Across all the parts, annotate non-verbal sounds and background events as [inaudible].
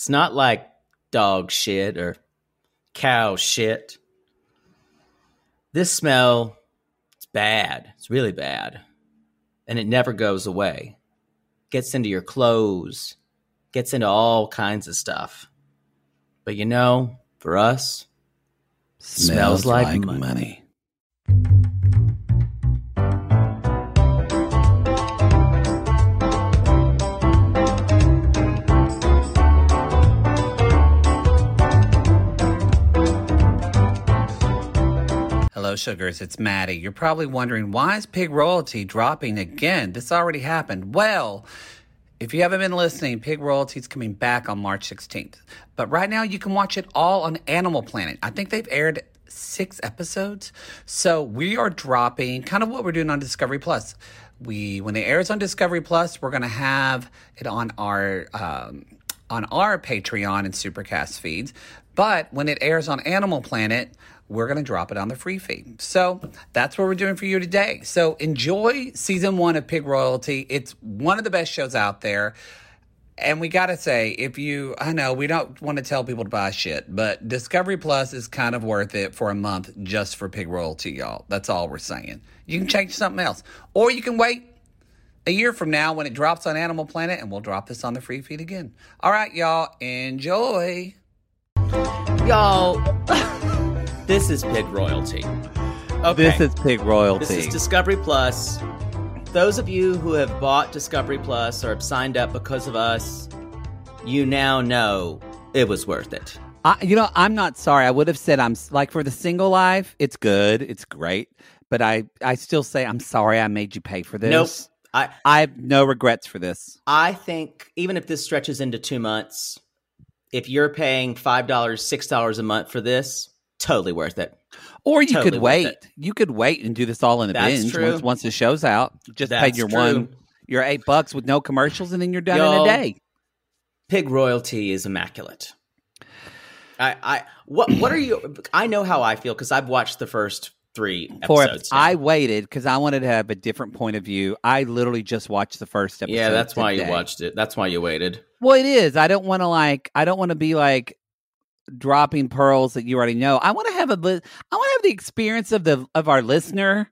It's not like dog shit or cow shit. This smell, it's bad. It's really bad. And it never goes away. Gets into your clothes, gets into all kinds of stuff. But you know, for us, smells, like, money. Sugars. It's Maddie. You're probably wondering why is pig royalty dropping again? This already happened. Well, if you haven't been listening, Pig Royalty is coming back on March 16th. But right now, you can watch it all on Animal Planet. I think they've aired six episodes. So we are dropping kind of what we're doing on Discovery Plus. We when it airs on Discovery Plus, we're gonna have it on our um, on our Patreon and Supercast feeds. But when it airs on Animal Planet, we're going to drop it on the free feed. So that's what we're doing for you today. So enjoy season one of Pig Royalty. It's one of the best shows out there. And we got to say, if you, I know we don't want to tell people to buy shit, but Discovery Plus is kind of worth it for a month just for Pig Royalty, y'all. That's all we're saying. You can change something else. Or you can wait a year from now when it drops on Animal Planet and we'll drop this on the free feed again. All right, y'all, enjoy. Y'all, [laughs] this is Pig Royalty. Okay. This is Pig Royalty. This is Discovery Plus. Those of you who have bought Discovery Plus or have signed up because of us, you now know it was worth it. I, you know, I'm not sorry. I would have said I'm like for the single life. It's good. It's great. But I, I still say I'm sorry. I made you pay for this. Nope. I, I have no regrets for this. I think even if this stretches into two months, if you're paying five dollars, six dollars a month for this, totally worth it. Or you Totally could wait. it. You could wait and do this all in a That's binge true. once once the show's out. Just pay your true. one, your eight bucks with no commercials, and then you're done in a day. Pig royalty is immaculate. I, I, what, what are you? I know how I feel because I've watched the first three episodes. now. I waited because I wanted to have a different point of view. I literally just watched the first episode. yeah, that's why you watched it. That's why you waited. Well, it is. I don't want to like. I don't want to be like dropping pearls that you already know. I want to have a. Li- I want to have the experience of the of our listener.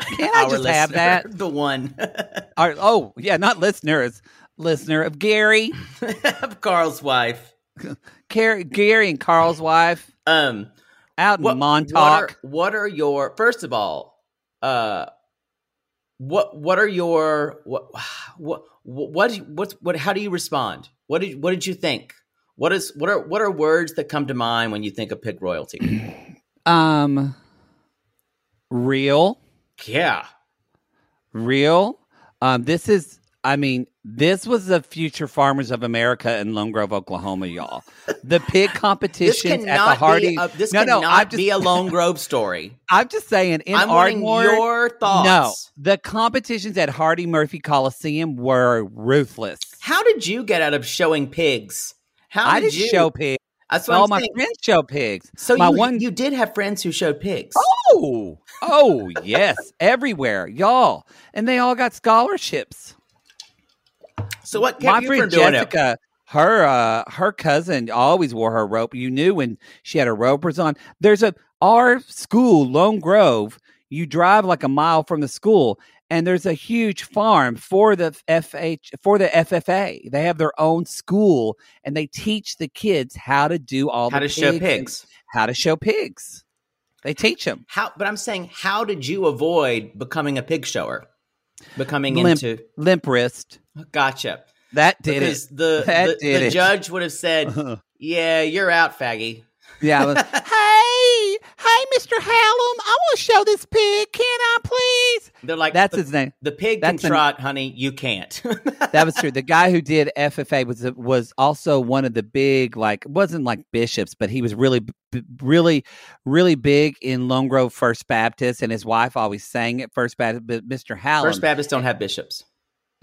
Can I just have that? The one [laughs] Our, oh yeah, not listeners. Listener of Gary, [laughs] of Carl's wife. [laughs] Car- Gary and Carl's wife Um, out in what, Montauk. What are, what are your first of all? Uh, what what are your what [sighs] what what what what? How do you respond? What did what did you think? What is what are what are words that come to mind when you think of pig royalty? [clears throat] um, real, yeah, real. Um, this is. I mean, this was the future farmers of America in Lone Grove, Oklahoma, y'all. The pig [laughs] this competitions at the Hardy. be a, this no, no, I'm just, be a Lone Grove story. [laughs] I'm just saying. In I'm Ardmore, your thoughts. no, the competitions at Hardy Murphy Coliseum were ruthless. How did you get out of showing pigs? How I did show pigs. That's what All my saying. friends show pigs. So my you one you did have friends who showed pigs. Oh, oh yes, everywhere, y'all, and they all got scholarships. So what my friend from doing it? Jessica, her uh, her cousin always wore her rope. You knew when she had her ropers on. There's a our school, Lone Grove. You drive like a mile from the school, and there's a huge farm for the FH for the FFA. They have their own school, and they teach the kids how to do all the How to show pigs. how to show pigs. They teach them. How? But I'm saying, how did you avoid becoming a pig shower? Becoming Limp, into limp wrist. gotcha. That did because it. the That the, the it. judge would have said, [laughs] "Yeah, you're out, faggy." Yeah. Was, [laughs] hey, hey, Mr. Hallam, I want to show this pig. Can I please? They're like, That's the, his name. the pig that's can an- trot, honey. You can't. [laughs] That was true. The guy who did FFA was was also one of the big like wasn't like bishops, but he was really really really big in Lone Grove First Baptist, and his wife always sang at First Baptist. But Mr. Hallam, First Baptists don't have bishops.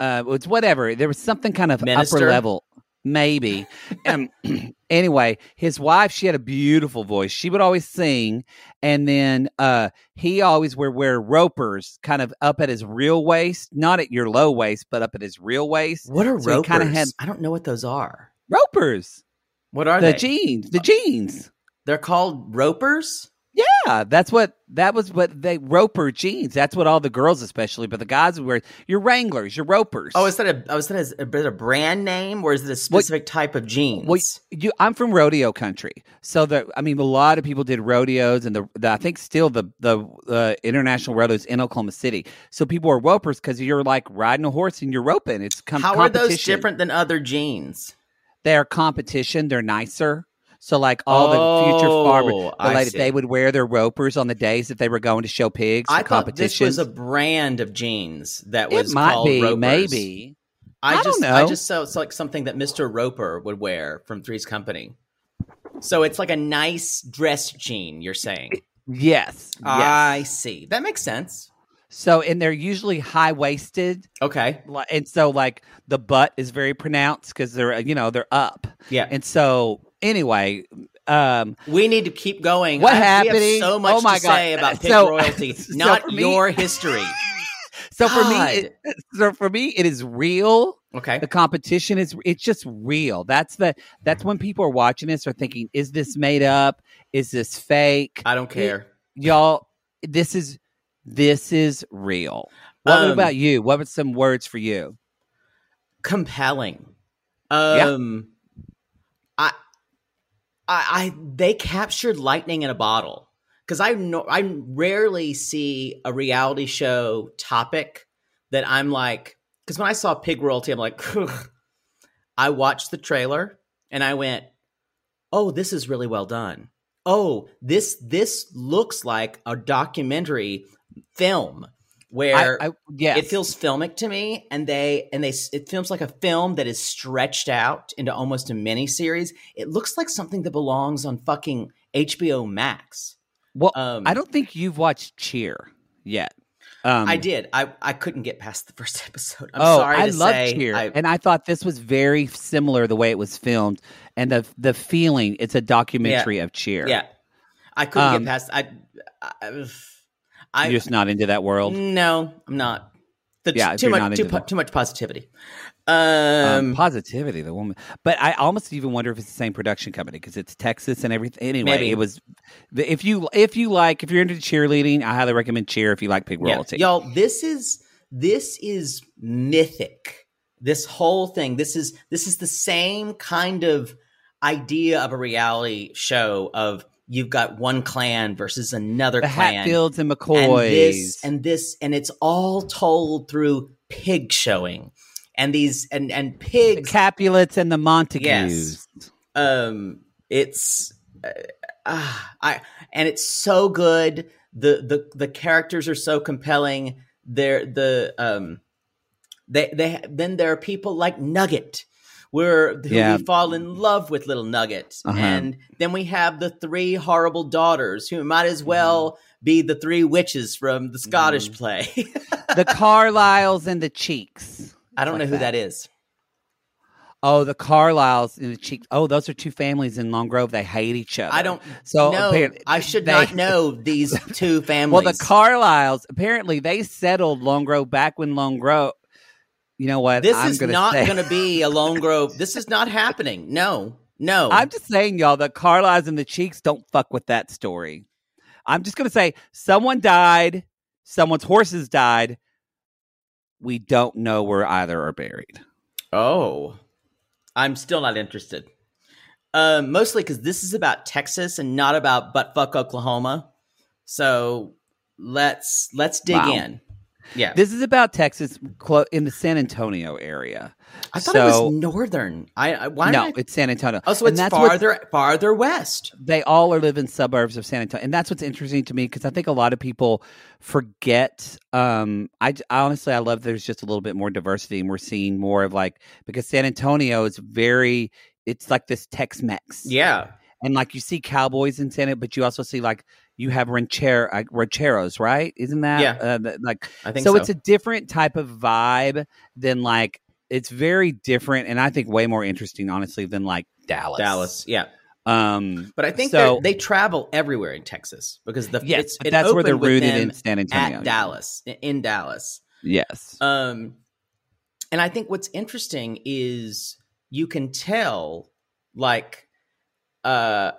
uh, it's whatever. There was something kind of Minister? upper level, maybe. um, [clears throat] anyway, his wife, she had a beautiful voice. She would always sing, and then uh, he always would wear ropers, kind of up at his real waist, not at your low waist, but up at his real waist. What are So ropers? kinda had- I don't know what those are. Ropers, What are the they? jeans, the jeans. They're called ropers. Yeah, that's what that was. What they roper jeans. That's what all the girls, especially, but the guys would wear your Wranglers, your ropers. Oh, is that a? Oh, is that a, is a brand name or is it a specific type of jeans? Well, you, I'm from rodeo country, so the I mean, a lot of people did rodeos, and the, the I think still the the uh, international rodeos in Oklahoma City. So people are ropers because you're like riding a horse and you're roping. It's com- How are those different than other jeans? They're competition. They're nicer. So like all the future oh, farmers, Oh, the I they would wear their ropers on the days that they were going to show pigs. I thought this was a brand of jeans that was it might called be, ropers. maybe. I, I don't just know. I just saw it's like something that Mr. Roper would wear from Three's Company. So it's like a nice dress jean. You're saying? Yes. yes. I see. That makes sense. so and they're usually high waisted. Okay. And so like the butt is very pronounced because they're you know they're up Yeah. and so anyway um we need to keep going. What I- happening? so much Oh my to say about pig [laughs] So- royalty, not me- your history. [laughs] so for me it, so for me it is real Okay. the competition is it's just real that's the that's when people are watching this are thinking is this made up is this fake I don't care. y'all this is this is real what Um, about you what were some words for you compelling. Yeah. Um, I, I, I, they captured lightning in a bottle because I know I rarely see a reality show topic that I'm like because when I saw Pig Royalty, I'm like, "Ugh." I watched the trailer and I went, oh, this is really well done. Oh, this this looks like a documentary film where I, I yes. it feels filmic to me and they and they it feels like a film that is stretched out into almost a mini series it looks like something that belongs on fucking hbo max. Well um, i don't think you've watched cheer yet. Um i did. I i couldn't get past the [laughs] first episode. I'm oh, sorry I to love say Cheer, I, and I thought this was very similar the way it was filmed, and the the feeling. It's a documentary of Cheer. yeah. I couldn't Um, get past i i, I you're just not into that world. no i'm not the, Yeah, too much too, po- too much positivity Um, um, positivity, the woman. But I almost even wonder if it's the same production company because it's Texas and everything. Anyway, Maybe. it was. If you if you like if you're into cheerleading, I highly recommend Cheer. If you like pig Yeah. royalty, Y'all, this is this is mythic. This whole thing. This is this is the same kind of idea of a reality show of you've got one clan versus another the clan. Hatfields and McCoys. and this and this and it's all told through pig showing. And these and and the pigs Capulets and the Montagues. Yes. um it's uh, ah, i and it's so good the the the characters are so compelling they're the um they they then there are people like nugget where who Yeah. we fall in love with little nugget Uh-huh. and then we have the three horrible daughters who might as well be the three witches from the scottish Mhm. play [laughs] the Carlisles and the Cheeks. i don't Like know who that. that is Oh, the Carlisles and the Cheeks. Oh, those are two families in Lone Grove. They hate each other. i don't So know i should they- not know these [laughs] two families Well, the Carlisles apparently they settled Lone Grove back when Lone Grove. You know what? This I'm is gonna not say- going to be a Lone [laughs] Grove. This is not happening. No, no. I'm just saying, y'all, the Carlisles and the Cheeks don't fuck with that story. I'm just gonna say someone died, someone's horses died. We don't know where either are buried. oh, I'm still not interested. Uh, mostly because this is about Texas and not about buttfuck Oklahoma. So let's let's dig Wow. in. Yeah, This is about Texas in the San Antonio area. I thought so, it was northern. I, I why no, I, it's San Antonio. oh, so And it's that's farther farther west. they all are live in suburbs of San Antonio, and that's what's interesting to me because I think a lot of people forget. Um, I, I honestly I love there's just a little bit more diversity, and we're seeing more of like because San Antonio is very. It's like this Tex-Mex, Yeah, and like you see cowboys in San, Antonio, but you also see like you have rancher like rancheros, right? Isn't that Yeah. uh, th- like I think so, so. it's a different type of vibe than like it's very different, and I think way more interesting, honestly, than like Dallas. Dallas. Yeah, Um, but I think So- they're travel everywhere in Texas because the yes, it's, it that's where they're rooted in San Antonio. at Dallas in Dallas. Yes. Um, and I think what's interesting is you can tell, like, uh,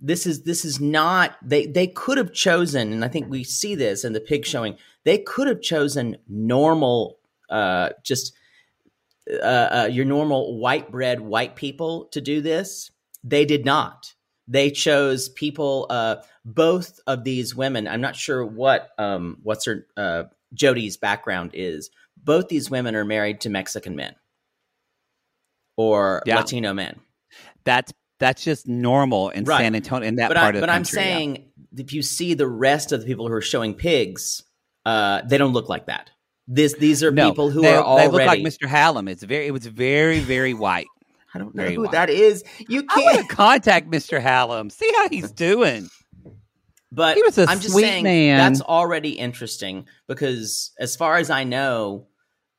this is this is not they they could have chosen, and I think we see this in the pig showing. They could have chosen normal, uh, just uh, uh, your normal white bread white people to do this. They did not. They chose people. Uh, both of these women. I'm not sure what um what's her uh Jody's background is. Both these women are married to Mexican men or Yeah. Latino men. That's that's just normal in Right. San Antonio in that but part I, of the but I'm country, yeah. saying if you see the rest of the people who are showing pigs, uh, they don't look like that. This these are no, people who they, are already. they look like Mr. Hallam. It's very it was very very white. [laughs] I don't know very who white. that is. You can't. contact Mr. Hallam. See how he's doing. But He was a I'm just saying man. that's already interesting because, as far as I know,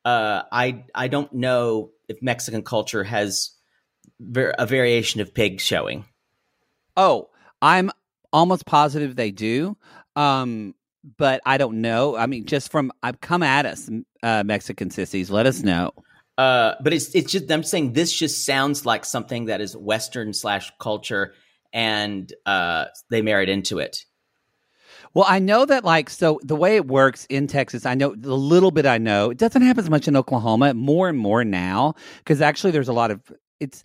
uh, I I don't know if Mexican culture has a variation of pig showing. Oh, I'm almost positive they do. Um, but I don't know. I mean, just from I've come at us, uh, Mexican sissies. Let us know. Uh, but it's it's just I'm saying this just sounds like something that is Western slash culture, and uh, they married into it. Well, I know that like so the way it works in Texas, I know the little bit I know, it doesn't happen as much in Oklahoma, more and more now because actually there's a lot of it's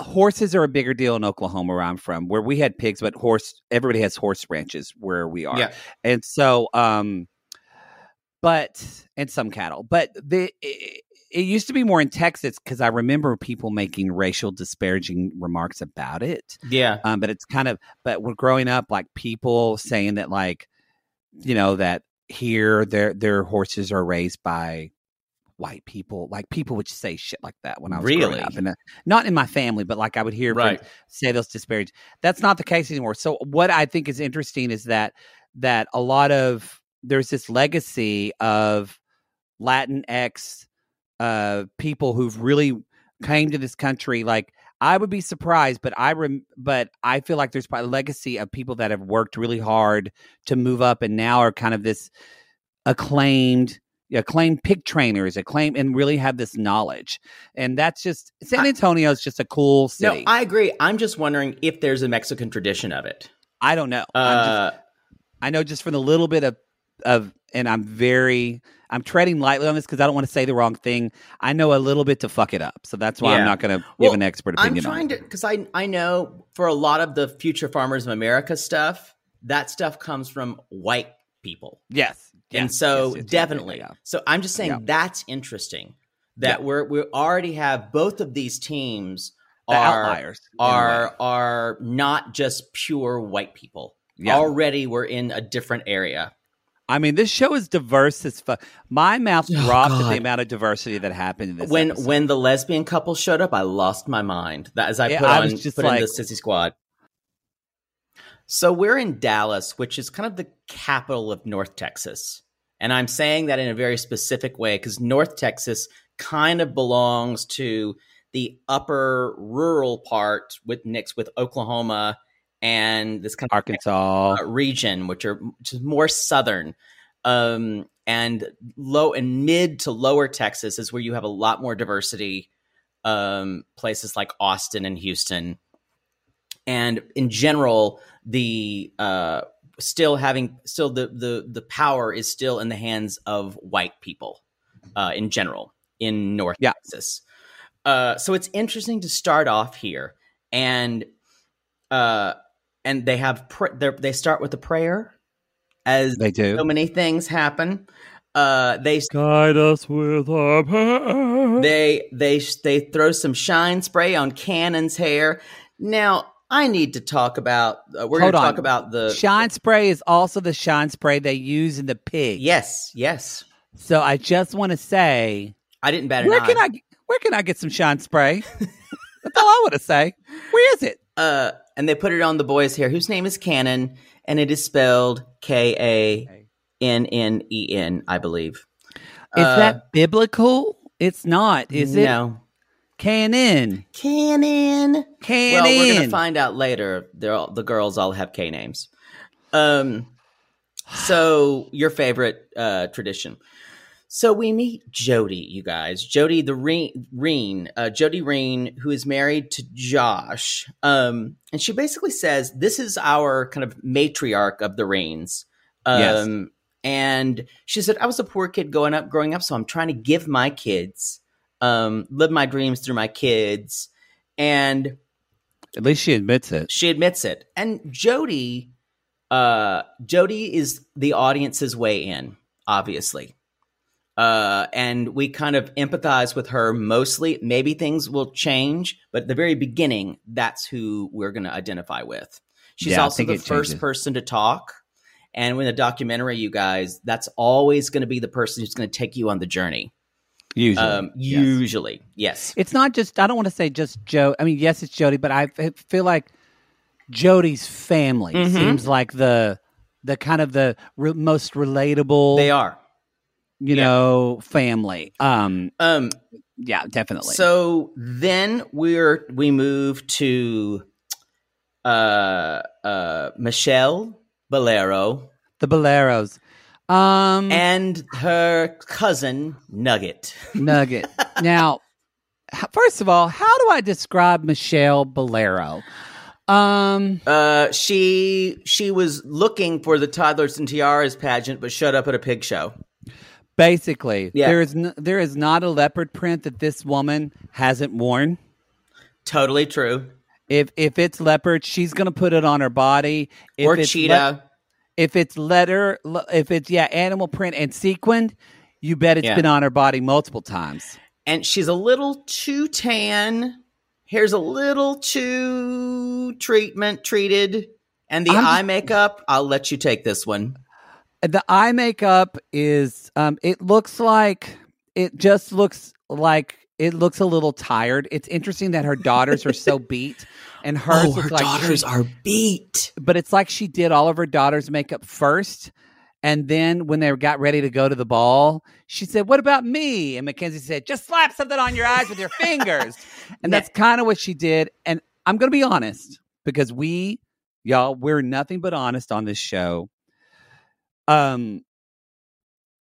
horses are a bigger deal in Oklahoma where I'm from, where we had pigs, but horse everybody has horse ranches where we are. Yeah. And so um but and some cattle. But the it, it used to be more in Texas because I remember people making racial disparaging remarks about it Yeah, um, but it's kind of but we're growing up like people saying that like you know that here their their horses are raised by white people like people would say shit like that when I was Really? growing up and uh, not in my family but like I would hear Right. say those disparage that's not the case anymore so what I think is interesting is that that a lot of there's this legacy of Latinx uh people who've really came to this country like I would be surprised, but I rem- but I feel like there's probably a legacy of people that have worked really hard to move up and now are kind of this acclaimed acclaimed pig trainers, acclaimed and really have this knowledge. And that's just San Antonio is just a cool city. no. I agree. I'm just wondering if there's a Mexican tradition of it. I don't know. I'm just, Uh, I know just from the little bit of of and I'm very I'm treading lightly on this because I don't want to say the wrong thing. I know a little bit to fuck it up, so that's why Yeah. I'm not going to give Well, an expert opinion. I'm trying it. to because I I know for a lot of the Future Farmers of America stuff, that stuff comes from white people. Yes, and so yes, yes, yes, definitely. yeah. So I'm just saying Yeah. that's interesting that Yeah. we're we already have both of these teams The are outliers in a way. are are not just pure white people. Yeah. Already we're in a different area. I mean, this show is diverse as fuck. My mouth Oh, dropped at the amount of diversity that happened in this. when episode. when the lesbian couple showed up, I lost my mind. That as I Yeah, put I on was just put in the sissy squad. So we're in Dallas, which is kind of the capital of North Texas. And I'm saying that in a very specific way because North Texas kind of belongs to the upper rural part with mixed with Oklahoma and this kind of Arkansas, uh, region, which are which is more southern. Um, and low and mid to lower Texas is where you have a lot more diversity. Um, places like Austin and Houston, and in general, the uh, still having still the the the power is still in the hands of white people uh, in general in North Yeah. Texas. Uh, so it's interesting to start off here, and uh, and they have pr- they're- they start with a prayer, as They do. so many things happen. Uh, they Guide us with our power. they they they throw some shine spray on Cannon's hair. Now I need to talk about. Uh, we're going to talk about the shine spray is also the shine spray they use in the pig. Yes, yes. So I just want to say, I didn't bat an where eye. can I where can I get some shine spray? That's all I want to say. Where is it? Uh, and they put it on the boy's hair, whose name is Cannon, and it is spelled K A N N E N, I believe. Is Uh, that biblical? It's not, is it? No. Canon. Cannon. Canon. Well, we're gonna find out later. They're all, the girls all have K names. Um, so your favorite uh, tradition. So we meet Jody, you guys. Jody the Reen, Reen uh, Jody Reen, who is married to Josh. Um, and she basically says this is our kind of matriarch of the Reens. Um, Yes. And she said, I was a poor kid growing up, growing up, so I'm trying to give my kids, um, live my dreams through my kids. And At least she admits it. she admits it. And Jody, uh, Jody is the audience's way in, obviously. Uh, and we kind of empathize with her mostly. Maybe things will change, but at the very beginning, that's who we're going to identify with. She's Yeah, also the first changes. person to talk. And in the documentary, you guys, that's always going to be the person who's going to take you on the journey. Usually. Um, Yes. Usually, yes. It's not just, I don't want to say just Joe. I mean, yes, it's Jody, but I feel like Jody's family Mhm. seems like the the kind of the re- most relatable, They are. you yeah. know, family. Um, Um, yeah, definitely. So then we're we move to uh uh Michelle Bolero the Boleros. Um, and her cousin Nugget. Nugget. [laughs] now, first of all, how do I describe Michelle Bolero? Um, Uh she she was looking for the toddlers and tiaras pageant but showed up at a pig show. basically, Yeah. there is n- there is not a leopard print that this woman hasn't worn. Totally true. If if it's leopard, she's gonna put it on her body. If or cheetah. le- if it's letter, if it's yeah, animal print and sequined, you bet it's Yeah. been on her body multiple times. and she's a little too tan. Hair's a little too treatment treated. And the I'm eye makeup, I'll let you take this one. The eye makeup is um it looks like it just looks like it looks a little tired. It's interesting that her daughters are so [laughs] beat and hers oh, her like daughters she- are beat. but it's like she did all of her daughters' makeup first. And then when they got ready to go to the ball, she said, What about me? And Mackenzie said, Just slap something on your eyes with your fingers. [laughs] And that's kind of what she did. And I'm going to be honest because we, y'all, we're nothing but honest on this show. Um,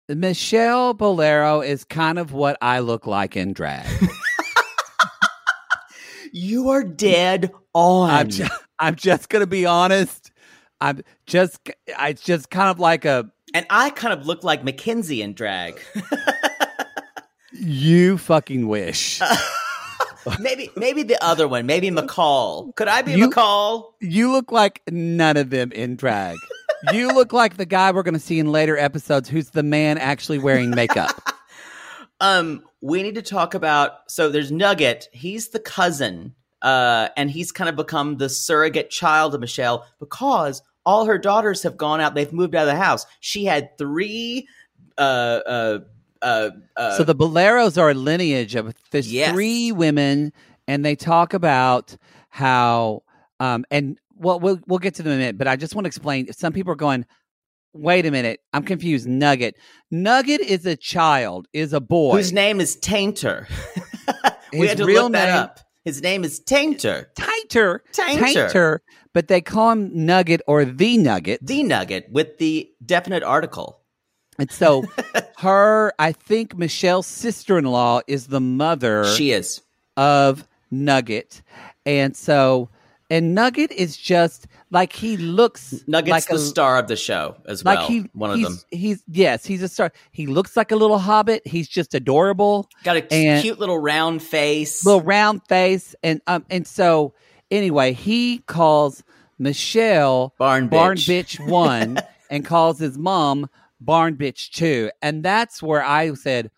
Michelle Bolero is kind of what I look like in drag. [laughs] You are dead on. I'm just, I'm just gonna be honest. I'm just I it's just kind of like a and I kind of look like Mackenzie in drag. [laughs] you fucking wish. [laughs] maybe maybe the other one. Maybe McCall. Could I be You- McCall? you look like none of them in drag. You look like the guy we're gonna see in later episodes who's the man actually wearing makeup. [laughs] Um, we need to talk about. So there's Nugget. He's the cousin, uh, and he's kind of become the surrogate child of Michelle because all her daughters have gone out. They've moved out of the house. She had three. Uh, uh, uh, uh, so the Boleros are a lineage of there's Yes. three women, and they talk about how um and well we'll we'll get to them in a minute, but I just want to explain. Some people are going, wait a minute, I'm confused. Nugget, Nugget is a child, is a boy. whose name is Tainter. [laughs] we His had to real look that name- up. His name is Tainter. Tainter, Tainter. but they call him Nugget or the Nugget. The Nugget with the definite article. And so [laughs] her, I think Michelle's sister in law is the mother She is. of Nugget. And so, and Nugget is just like he looks Nugget's like the a, star of the show as well. like well. he one of them. He's yes, he's a star. He looks like a little hobbit. He's just adorable, Got a and- cute little round face. little round face, and um, and so anyway, he calls Michelle Barn Barn bitch. bitch one, [laughs] and calls his mom Barn bitch two, and that's where I said,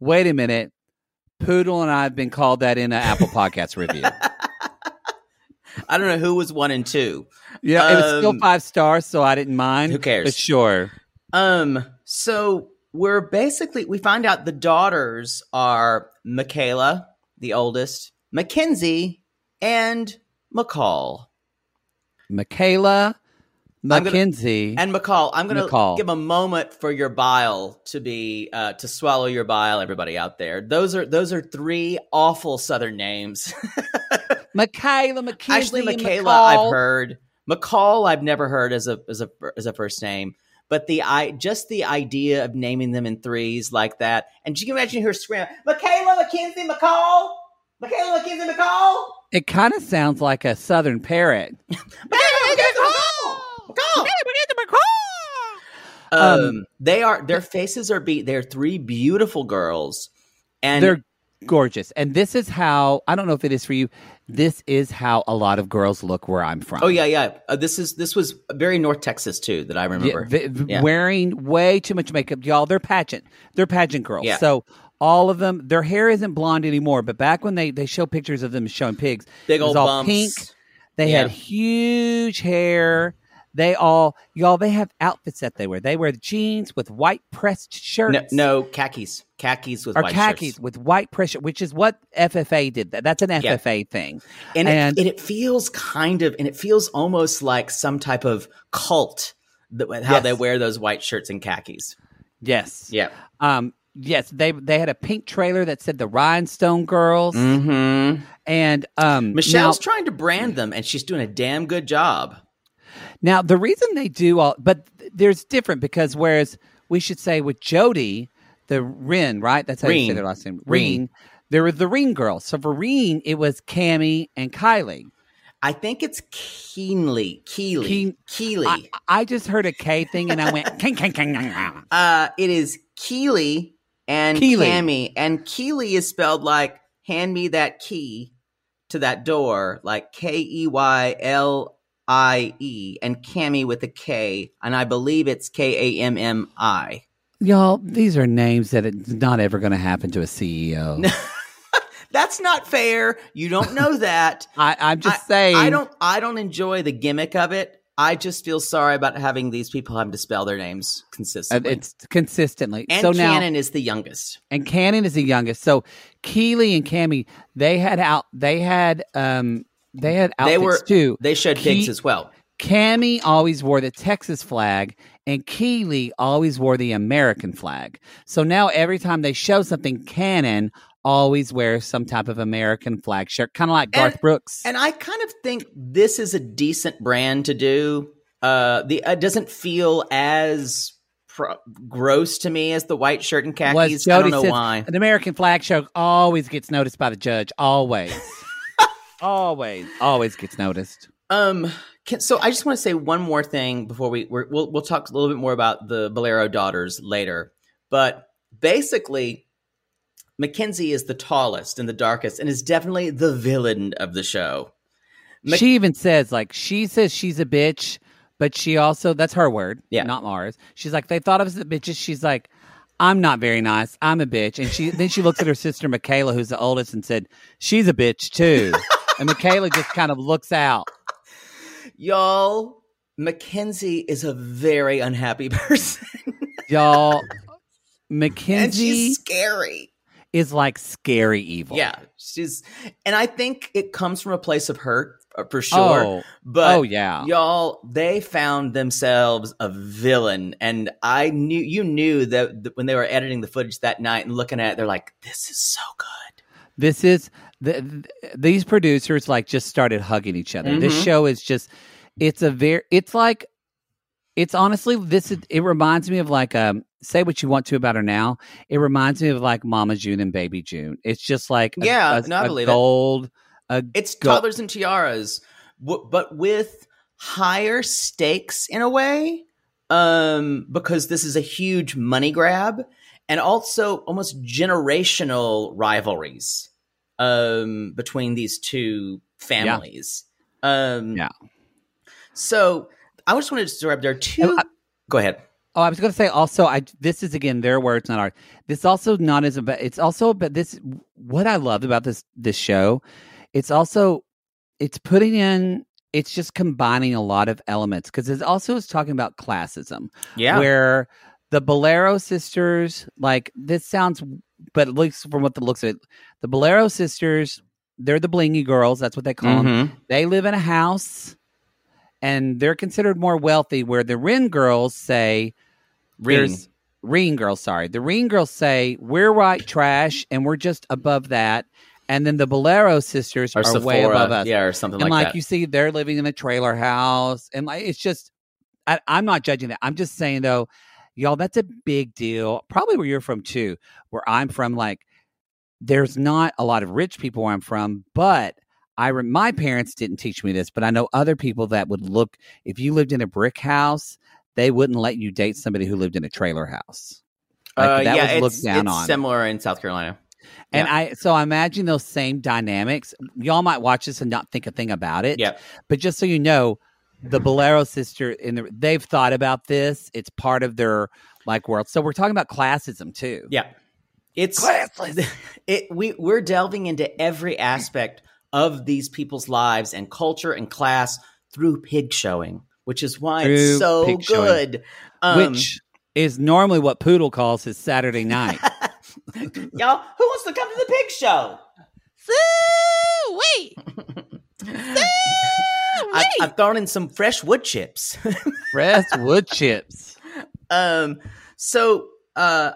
"Wait a minute." Poodle and I have been called that in an Apple Podcast review. [laughs] I don't know who was one and two. Yeah, it was still Um, five stars, so I didn't mind. Who cares? But sure. Um, so we're basically we find out the daughters are Michaela, the oldest, Mackenzie, and McCall. Michaela, gonna- Mackenzie, And McCall, I'm gonna McCall. give a moment for your bile to be uh, to swallow your bile, everybody out there. Those are those are three awful Southern names. [laughs] Michaela, Mackenzie, Actually, and Michaela, McCall. I've heard. McCall, I've never heard as a as a as a first name. But the I just the idea of naming them in threes like that, and you can imagine her screaming, "Michaela, Mackenzie, McCall, Michaela, Mackenzie, McCall, It kind of sounds like a Southern parrot. [laughs] Michaela, Mackenzie, McCall, McCall." Um, Um, they are their faces are beat. They're three beautiful girls, and They're gorgeous, and this is how I don't know if it is for you. This is how a lot of girls look where I'm from. oh yeah, yeah. Uh, this is this was very North Texas too that I Yeah, remember. v- v- Yeah. wearing way too much makeup, y'all. They're pageant. They're pageant girls. Yeah. So all of them, their hair isn't blonde anymore. But back when they they show pictures of them showing pigs, Big old all bumps. pink. They Yeah. had huge hair. They all, y'all, they have outfits that they wear. They wear jeans with white pressed shirts. No, no khakis, khakis with or white khakis shirts. with white pressure, which is what FFA did. That That's an Yeah. FFA thing. and, And- it, and it feels kind of and it feels almost like some type of cult that how Yes. they wear those white shirts and khakis Yes. yeah Um. Yes. They they had a pink trailer that said the Rhinestone Girls, mm-hmm. and um. michelle's now, trying to brand them and she's doing a damn good job now the reason they do all, but there's different because whereas we should say with Jody, the Rin, right? That's how you say their last name. Reen. Reen. There were the Reen girls. So for Reen, it was Cammy and Kylie. i think it's keenly keely Keen- keely I, I just heard a K thing and I went king king king. uh it is keely and Keely. Cammy, and keely is spelled like hand me that key to that door like k-e-y-l-i-e and Cammy with a k and i believe it's k-a-m-m-i Y'all, these are names that it's not ever going to happen to a CEO. [laughs] [laughs] That's not fair. You don't know that. [laughs] I, I'm just I, saying. I don't. I don't enjoy the gimmick of it. I just feel sorry about having these people having to spell their names uh, consistently. It's consistently. and so now, Cannon is the youngest. and Cannon is the youngest. So Keely and Cammy, they had out. They had um. They had outfits They were too. They showed Ke- as well. Cammy always wore the Texas flag, and Keeley always wore the American flag. So now every time they show something, Cannon always wears some type of American flag shirt, kind of like Garth And- Brooks. And I kind of think this is a decent brand to do. Uh, the it doesn't feel as pro- gross to me as the white shirt and khakis. I don't know says, why. An American flag show always gets noticed by the judge. Always. [laughs] always. Always gets noticed. Um, can, so I just want to say one more thing before we we're, we'll we'll talk a little bit more about the Bolero daughters later. But basically, Mackenzie is the tallest and the darkest, and is definitely the villain of the show. Mc- she even says, like, she says she's a bitch, but she also, that's her word, Yeah. not Mars. She's like, they thought of us as bitches. She's like, I'm not very nice. I'm a bitch. And she then she looks at her sister Michaela, who's the oldest, and said, She's a bitch too. [laughs] and Michaela just kind of looks out. Y'all, Mackenzie is a very unhappy [laughs] person, Y'all, and Mackenzie she's scary. is like scary evil. Yeah, she's, and I think it comes from a place of hurt uh, for sure. Oh, But oh yeah. y'all, they found themselves a villain, and I knew you knew that, that when they were editing the footage that night and looking at it, they're like, "This is so good." This is the, th- these producers like just started hugging each other. This Mhm. show is just it's a very it's like it's honestly this is, it reminds me of like um say what you want to about her now. It reminds me of like Mama June and Baby June. It's just like a- Yeah, a, no, I believe it. gold. A It's go- toddlers and tiaras, w- but with higher stakes in a way, um, because this is a huge money grab, and also almost generational rivalries um, between these two families. Um, Yeah. So I just wanted to describe there are two. I- go ahead. Oh, I was going to say also, I this is again their words, not ours. This also not as about. It's also about this. What I loved about this this show, it's also it's putting in. It's just combining a lot of elements because it also is talking about classism. Yeah. where the Bolero sisters, like this sounds, but at least from what the looks of it, the Bolero sisters, they're the blingy girls. That's what they call them. Mhm. They live in a house, and they're considered more wealthy. Where the Rin girls say, Ring. Reen girls, sorry. The Reen girls say we're white trash and we're just above that. And then the Bolero sisters Or are Sephora, way above us. yeah, or something and like, like that. you see, they're living in a trailer house, and like it's just, I, I'm not judging that. I'm just saying though, y'all, that's a big deal. Probably where you're from too. Where I'm from, like, there's not a lot of rich people where I'm from, but I re- my parents didn't teach me this, but I know other people that would look if you lived in a brick house, they wouldn't let you date somebody who lived in a trailer house. Like, uh, that yeah, was looked it's, down it's on. similar in South Carolina. And I so I imagine those same dynamics. Y'all might watch this and not think a thing about it. Yeah. But just so you know, the Bolero sister in the they've thought about this. It's part of their like world. So we're talking about classism too. Yeah. It's Classless. [laughs] It we we're delving into every aspect of these people's lives and culture and class through pig showing, which is why Through it's so good. Um, Which is normally what Poodle calls his Saturday night. [laughs] y'all, who wants to come to the pig show? [laughs] [laughs] I, I've thrown in some fresh wood chips. [laughs] Fresh wood chips. um, so uh,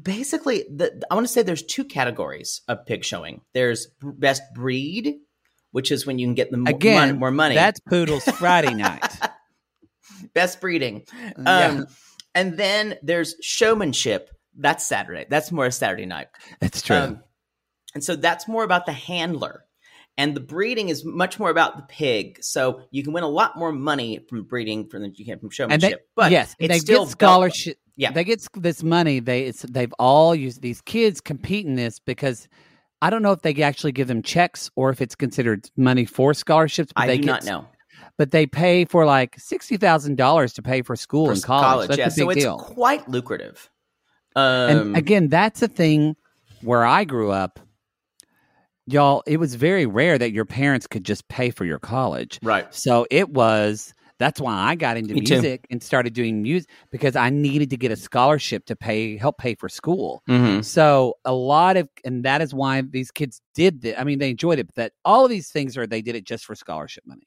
basically, the, I want to say there's two categories of pig showing. There's best breed, which is when you can get the mo- Again, mon- more money. That's Poodle's Friday night. [laughs] best breeding. Um, Yeah. And then there's showmanship. That's Saturday. That's more a Saturday night. That's true. Um, and so that's more about the handler. And the breeding is much more about the pig. So you can win a lot more money from breeding from than you can from showmanship. they, but yes, it's they still get scholarship. Yeah. they get this money. They it's, they've all used these kids compete in this because I don't know if they actually give them checks or if it's considered money for scholarships. But I they do get, not know. But they pay for like sixty thousand dollars to pay for school For and college. That's yeah. so it's deal. quite lucrative. Um, and again, that's a thing where I grew up. Y'all, it was very rare that your parents could just pay for your college. right. So it was that's why I got into Me too. music and started doing music because I needed to get a scholarship to pay help pay for school. Mm-hmm. So a lot of and that is why these kids did that. I mean, they enjoyed it, but that all of these things are they did it just for scholarship money.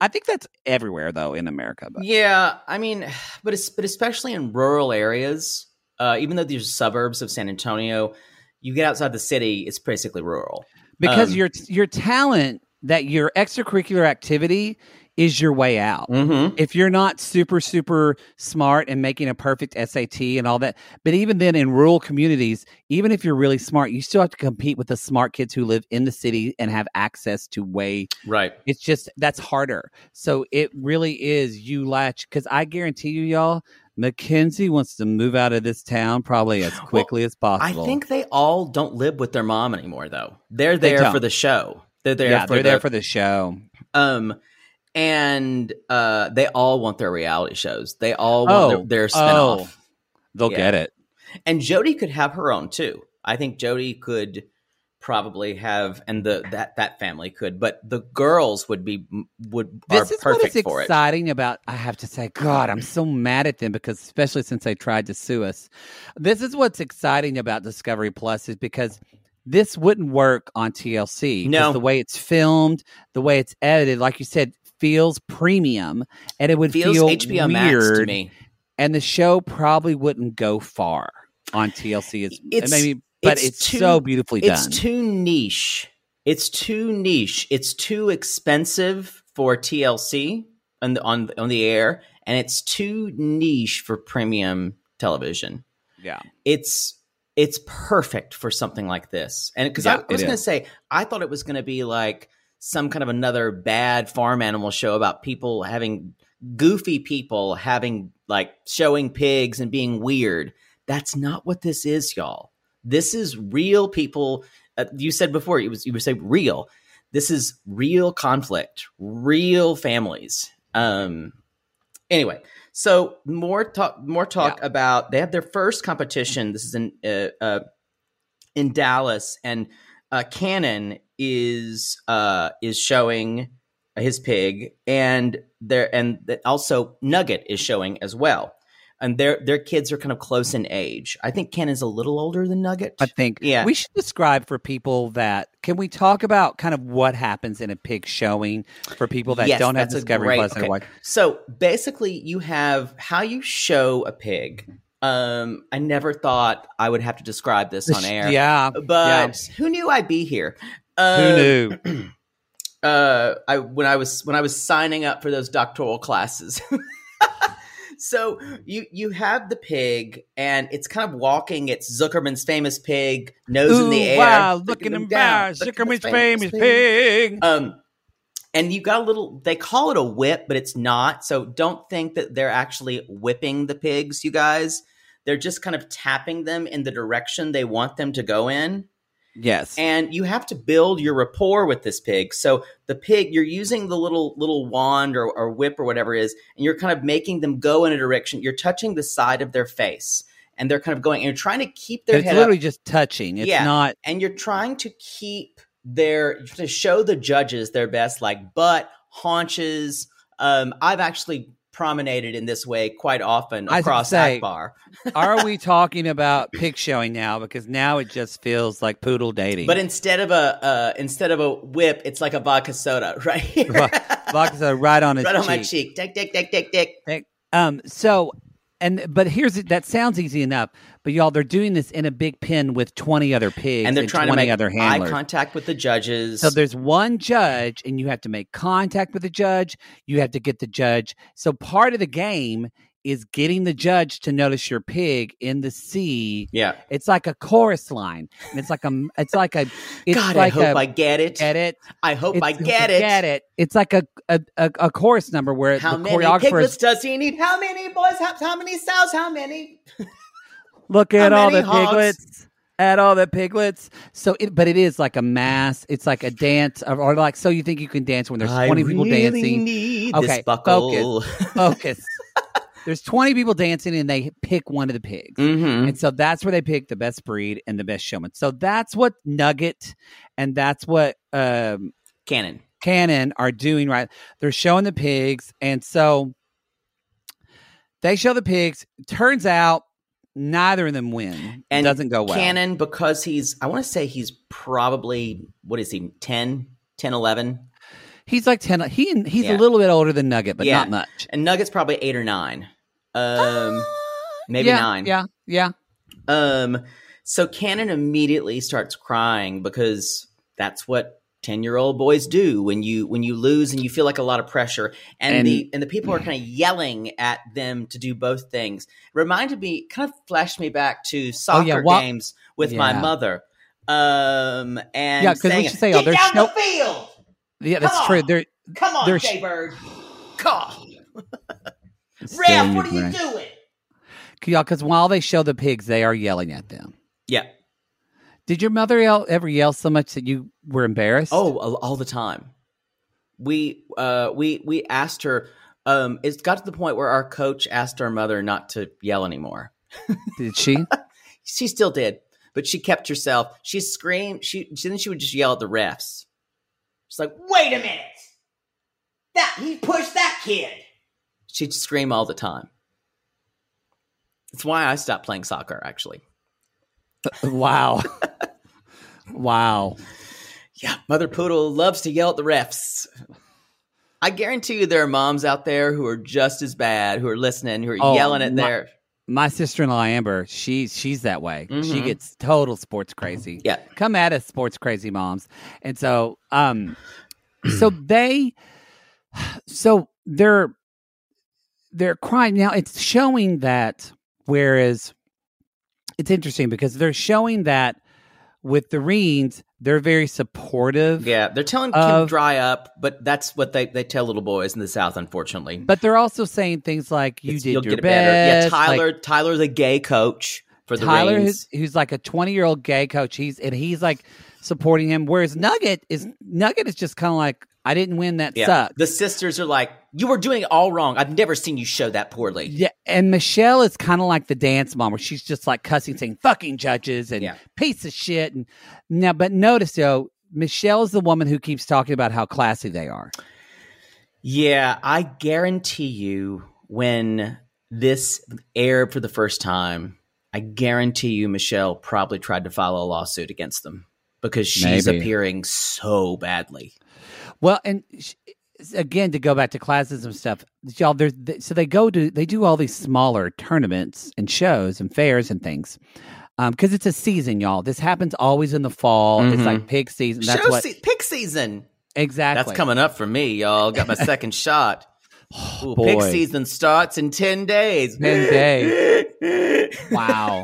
I think that's everywhere though in America. But Yeah, I mean, [sighs] but it's, but especially in rural areas, uh, even though these are suburbs of San Antonio, you get outside the city, it's basically rural. Because Um, your your talent that your extracurricular activity is your way out. Mm-hmm. if you're not super super smart and making a perfect SAT and all that but even then in rural communities even if you're really smart you still have to compete with the smart kids who live in the city and have access to way Right. it's just that's harder so it really is you latch cuz I guarantee you y'all Mackenzie wants to move out of this town probably as quickly as possible. I think they all don't live with their mom anymore, though. They're there don't. for the show. They're there yeah, for they're the, there for the show. um, and uh, they all want their reality shows. They all want Oh, their, their spinoff. oh. They'll Yeah. get it. And Jody could have her own too. I think Jody could probably have, and the that that family could, but the girls would be would This are is what is exciting about. I have to say, God, I'm so mad at them because, especially since they tried to sue us. This is what's exciting about Discovery Plus is because this wouldn't work on tlc No. the way it's filmed, the way it's edited, like you said, feels premium, and it would Feels feel HBO weird. Max to me. And the show probably wouldn't go far on TLC. It's, It's- maybe, but it's it's, too- so beautifully done. It's too niche. It's too niche. It's too expensive for TLC on the on on the air, and it's too niche for premium television. Yeah. it's it's perfect for something like this. And because Yeah, I, I was going to say, I thought it was going to be like some kind of another bad farm animal show about people having goofy people having like showing pigs and being weird. That's not what this is, y'all. This is real people. Uh, you said before it was you would say real. This is real conflict, real families. Um. Anyway, so more talk. More talk about they have their first competition. This is in uh, uh, in Dallas, and uh, Cannon is uh, is showing his pig, and there and also Nugget is showing as well. And their their kids are kind of close in age. I think Ken is a little older than Nugget. I think Yeah. we should describe for people that can we talk about kind of what happens in a pig showing for people that Yes, don't have Discovery great- Plus and okay. watch. So basically, you have how you show a pig. Um, I never thought I would have to describe this on [laughs] air. Yeah, but who knew I'd be here? Uh, who Um, knew? [clears throat] uh I when I was when I was signing up for those doctoral classes. [laughs] so you you have the pig and it's kind of walking it's Zuckerman's famous pig, nose in the air. Wow, looking embarrassed. down, Zuckerman's Zuckerman's famous pig. Um and you got a little they call it a whip, but it's not. So don't think that they're actually whipping the pigs, you guys. They're just kind of tapping them in the direction they want them to go in Yes. and you have to build your rapport with this pig so the pig you're using the little little wand or, or whip or whatever it is and you're kind of making them go in a direction you're touching the side of their face and they're kind of going and you're trying to keep their it's head literally up just touching. It's Yeah. not. and you're trying to keep their to show the judges their best like butt haunches um i've actually promenaded in this way quite often I was gonna across say, Akbar. [laughs] Are we talking about pig showing now? Because now it just feels like poodle dating. But instead of a uh, instead of a whip, it's like a vodka soda, [laughs] right here. Vodka right on his right on my cheek. Dick, dick, dick, dick, dick. Um. So, and but here's that sounds easy enough, but y'all they're doing this in a big pen with twenty other pigs And they're trying to make other handlers. eye contact with the judges. So there's one judge, and you have to make contact with the judge. You have to get the judge. So part of the game is getting the judge to notice your pig in the sea. yeah. It's like a chorus line, and it's like a, it's like a, it's God, like I hope a, I get it. get it. I hope It's- I get it. Get it. It's like a a, a, a chorus number where How the many choreographer piglets does he need? How many boys? How, how many sows? How many? [laughs] look at all the hogs? piglets. At all the piglets. So, it, but it is like a mass. It's like a dance, or, or like so. You think you can dance when there's I twenty people dancing? Need Okay, this buckle. Focus. [laughs] there's twenty people dancing, and they pick one of the pigs. mm-hmm. And so that's where they pick the best breed and the best showman. So that's what Nugget and that's what um, Cannon. Canon are doing right. They're showing the pigs, and so they show the pigs. Turns out neither of them win. And doesn't go well. Cannon, because he's, I want to say he's probably, what is he, 10, 10, 11? He's like ten. He he's Yeah. a little bit older than Nugget, but Yeah. not much. And Nugget's probably eight or nine. Um, maybe yeah, nine. Yeah, yeah. Um, so Cannon immediately starts crying because that's what ten year old boys do when you when you lose and you feel like a lot of pressure, and, And- the and the people are [clears throat] kind of yelling at them to do both things. Reminded me, kind of flashed me back to soccer Oh, yeah, wha- games with my mother. Um, and Yeah, 'cause we should say, get oh, there's down no- the field. Yeah, that's Come true. on. They're Come on, There's- Jay Bird. Cough. [laughs] still Ralph, in what are your you brain. doing? Yeah, because while they show the pigs, they are yelling at them. Yeah. Did your mother yell, ever yell so much that you were embarrassed? Oh, all, the time. We uh we we asked her. Um, it's got to the point where our coach asked our mother not to yell anymore. [laughs] did she? She still did, but she kept herself. She screamed. She, then she would just yell at the refs. She's like, "Wait a minute! That he pushed that kid." She'd scream all the time. It's why I stopped playing soccer. Actually, [laughs] wow. Wow. Yeah, Mother Poodle loves to yell at the refs. I guarantee you there are moms out there who are just as bad, who are listening, who are Oh, yelling at my- their My sister in law Amber, she's she's that way. She Mhm. gets total sports crazy. Yeah. Come at us, sports crazy moms. And so um so [clears throat] they so they're they're crying now it's showing that whereas it's interesting because they're showing that with the Reens, they're very supportive. Yeah, they're telling Kim dry up, but that's what they, they tell little boys in the South, unfortunately. But they're also saying things like you It's- did you'll your best. better. Yeah, like- Tyler. Tyler, the gay coach for the Tyler, who's, who's like a 20 year old gay coach, he's and he's like supporting him. Whereas Nugget is Nugget is just kind of like, I didn't win. That Yeah. sucks. The sisters are like, you were doing it all wrong. I've never seen you show that poorly. yeah, and Michelle is kind of like the dance mom, where she's just like cussing, saying "fucking judges" and Yeah. "piece of shit." And now, but notice though, Michelle is the woman who keeps talking about how classy they are. Yeah, I guarantee you when this aired for the first time, I guarantee you Michelle probably tried to file a lawsuit against them because she's Maybe. appearing so badly. Well, and sh- again, to go back to classism stuff, y'all. There's th- so they go to they do all these smaller tournaments and shows and fairs and things because it's a season, y'all. This happens always in the fall. It's Mhm. like pig season. That's Show what se- pick season. exactly. That's coming up for me, y'all. Got my [laughs] second shot. Ooh, boy. pick season starts in 10 days. [laughs] 10 days. [laughs] Wow,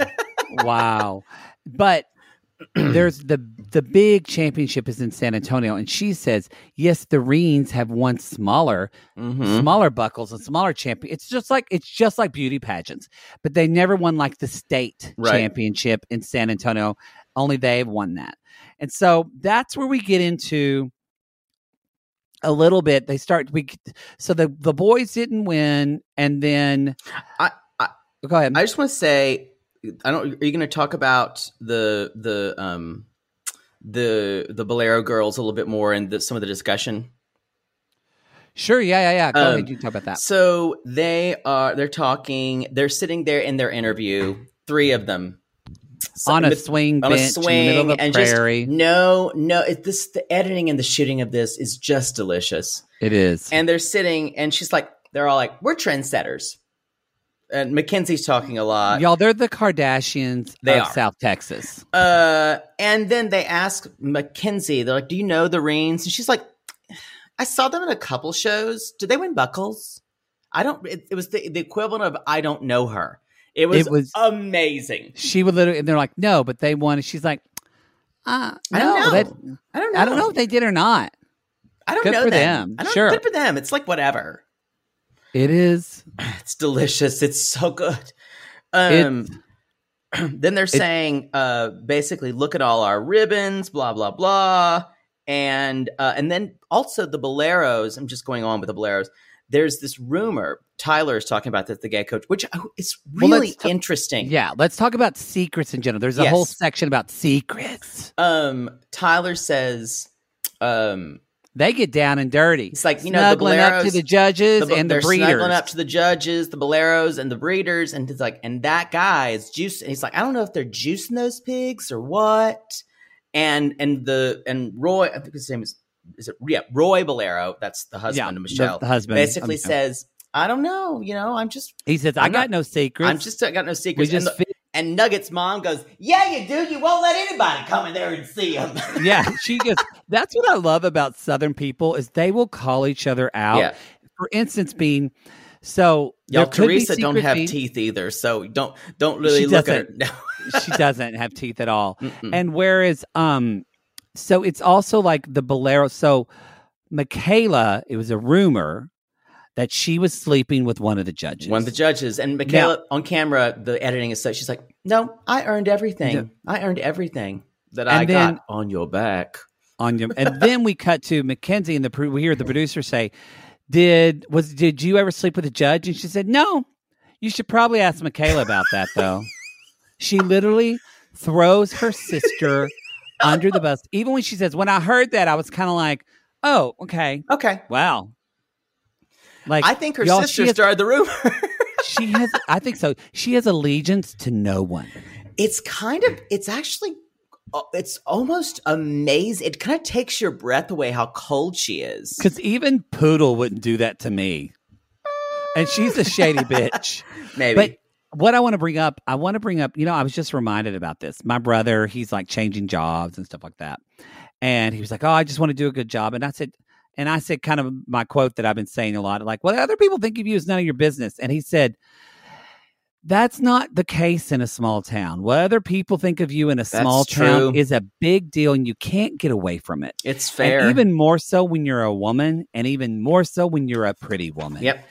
wow. But [clears throat] there's the the big championship is in San Antonio, and she says yes, the Reens have won smaller Mhm. smaller buckles and smaller champion. It's just like it's just like beauty pageants, but they never won like the state Right. championship in San Antonio. Only they've won that, and so that's where we get into a little bit. They start we so the the boys didn't win, and then I- I- go ahead. I just want to say, I don't. Are you going to talk about the the um the the Bolero girls a little bit more in the, some of the discussion? sure, yeah, yeah, yeah. Go Um, ahead, you talk about that. So they are. They're talking. They're sitting there in their interview. Three of them So- on a with- swing on bench a in the swing middle of the and prairie. just no, no. It, this the editing and the shooting of this is just delicious. it is. And they're sitting, and she's like, they're all like, we're trendsetters. And Mackenzie's talking a lot. Y'all, they're the Kardashians They of are. South Texas. Uh, and then they ask Mackenzie, they're like, "Do you know the Reens?" And she's like, "I saw them in a couple shows. Did they win buckles? I don't. It, it was the, the equivalent of I don't know her. It was, It was- amazing. She would literally, and they're like, no, but they won. And she's like, uh, I don't no, know. that- I don't know. I don't know if they did or not. I don't Good know for them. them. I don't, Sure. Good for them. It's like whatever. It is. [clears throat] It's delicious. It's so good. Um, [clears throat] then they're saying, uh, basically, look at all our ribbons, blah blah blah, and uh, and then also the boleros. I'm just going on with the boleros. There's this rumor. Tyler is talking about that the gay coach, which oh, is really let's ta- interesting. Yeah, let's talk about secrets in general. There's a whole section about secrets. Um, Tyler says, um, They get down and dirty. It's like, you know, the snuggling up to the judges the- and the they're breeders. snuggling up to the judges, the boleros, and the breeders, and it's like, and that guy is juicing. He's like, I don't know if they're juicing those pigs or what. And and the and Roy, I think his name is is it yeah Roy Bolero. That's the husband yeah, of Michelle. the husband basically of- says, I don't know. You know, I'm just he says, "I I'm got not- no secrets. I'm just I got no secrets. we just and, the- fi- and Nugget's mom goes, Yeah, you do. You won't let anybody come in there and see him. yeah." [laughs] She goes. That's what I love about Southern people is they will call each other out. Yeah. For instance, being so Y'all, there could be Teresa don't have teeth either, so don't don't really She look at her. No. [laughs] she doesn't have teeth at all. Mm-mm. And whereas, um, so it's also like the bolero. So Michaela, it was a rumor that she was sleeping with one of the judges. One of the judges and Michaela on camera, the editing is such. She's like, "No, I earned everything. I earned everything that And I then- got on your back." On you. And then we cut to Mackenzie, and the we hear the producer say, "Did was did you ever sleep with a judge?" And she said, "No." You should probably ask Michaela about that, though. she literally throws her sister under the bus. Even when she says, "When I heard that, I was kind of like, oh, okay, Okay, wow." Like I think her sister started the rumor. she has i think so she has allegiance to no one it's kind of, it's actually, it's almost amazing. It kind of takes your breath away how cold she is. because even poodle wouldn't do that to me. And she's a shady bitch. [laughs] Maybe, but what i want to bring up i want to bring up you know i was just reminded about this. My brother he's like changing jobs and stuff like that. And he was like oh i just want to do a good job. And i said and i said kind of my quote that i've been saying a lot like what other people think of you is none of your business. And he said That's not the case in a small town. What other people think of you in a small true. town is a big deal, and you can't get away from it. It's And fair. even more so when you're a woman, and even more so when you're a pretty woman. yep.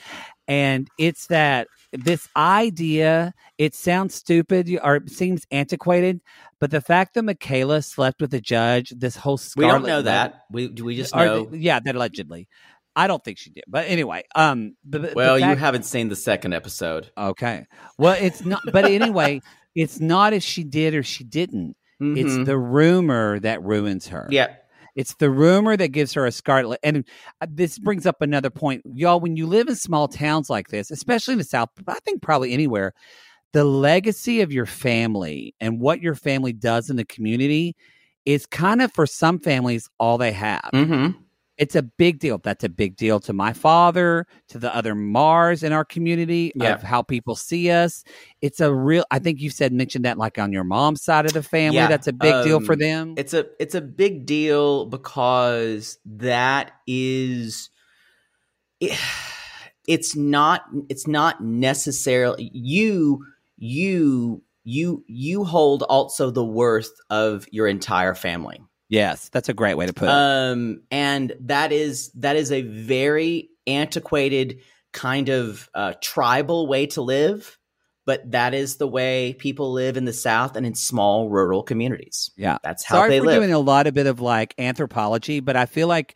And it's that this idea, it sounds stupid or it seems antiquated, but the fact that Michaela slept with a judge, this whole We don't know that. We do we just know. the- yeah, that allegedly. I don't think she did. But anyway, um the, the well, you haven't seen the second episode. Okay. Well, it's not but anyway, it's not if she did or she didn't. It's Mhm. the rumor that ruins her. yeah. It's the rumor that gives her a scarlet. And uh, this brings up another point. Y'all, when you live in small towns like this, especially in the South, but I think probably anywhere, the legacy of your family and what your family does in the community is kind of for some families all they have. Mm-hmm. It's a big deal. That's a big deal to my father, to the other Mars in our community, Yeah. of how people see us. It's a real, I think you said, mentioned that like on your mom's side of the family. Yeah, That's a big deal for um, them. It's a it's a big deal because that is it, it's not it's not necessarily you you you you hold also the worth of your entire family. Yes, that's a great way to put it. Um, and that is that is a very antiquated kind of uh, tribal way to live, but that is the way people live in the South and in small rural communities. Yeah. That's how Sorry they for live. doing a lot of bit of like anthropology, but I feel like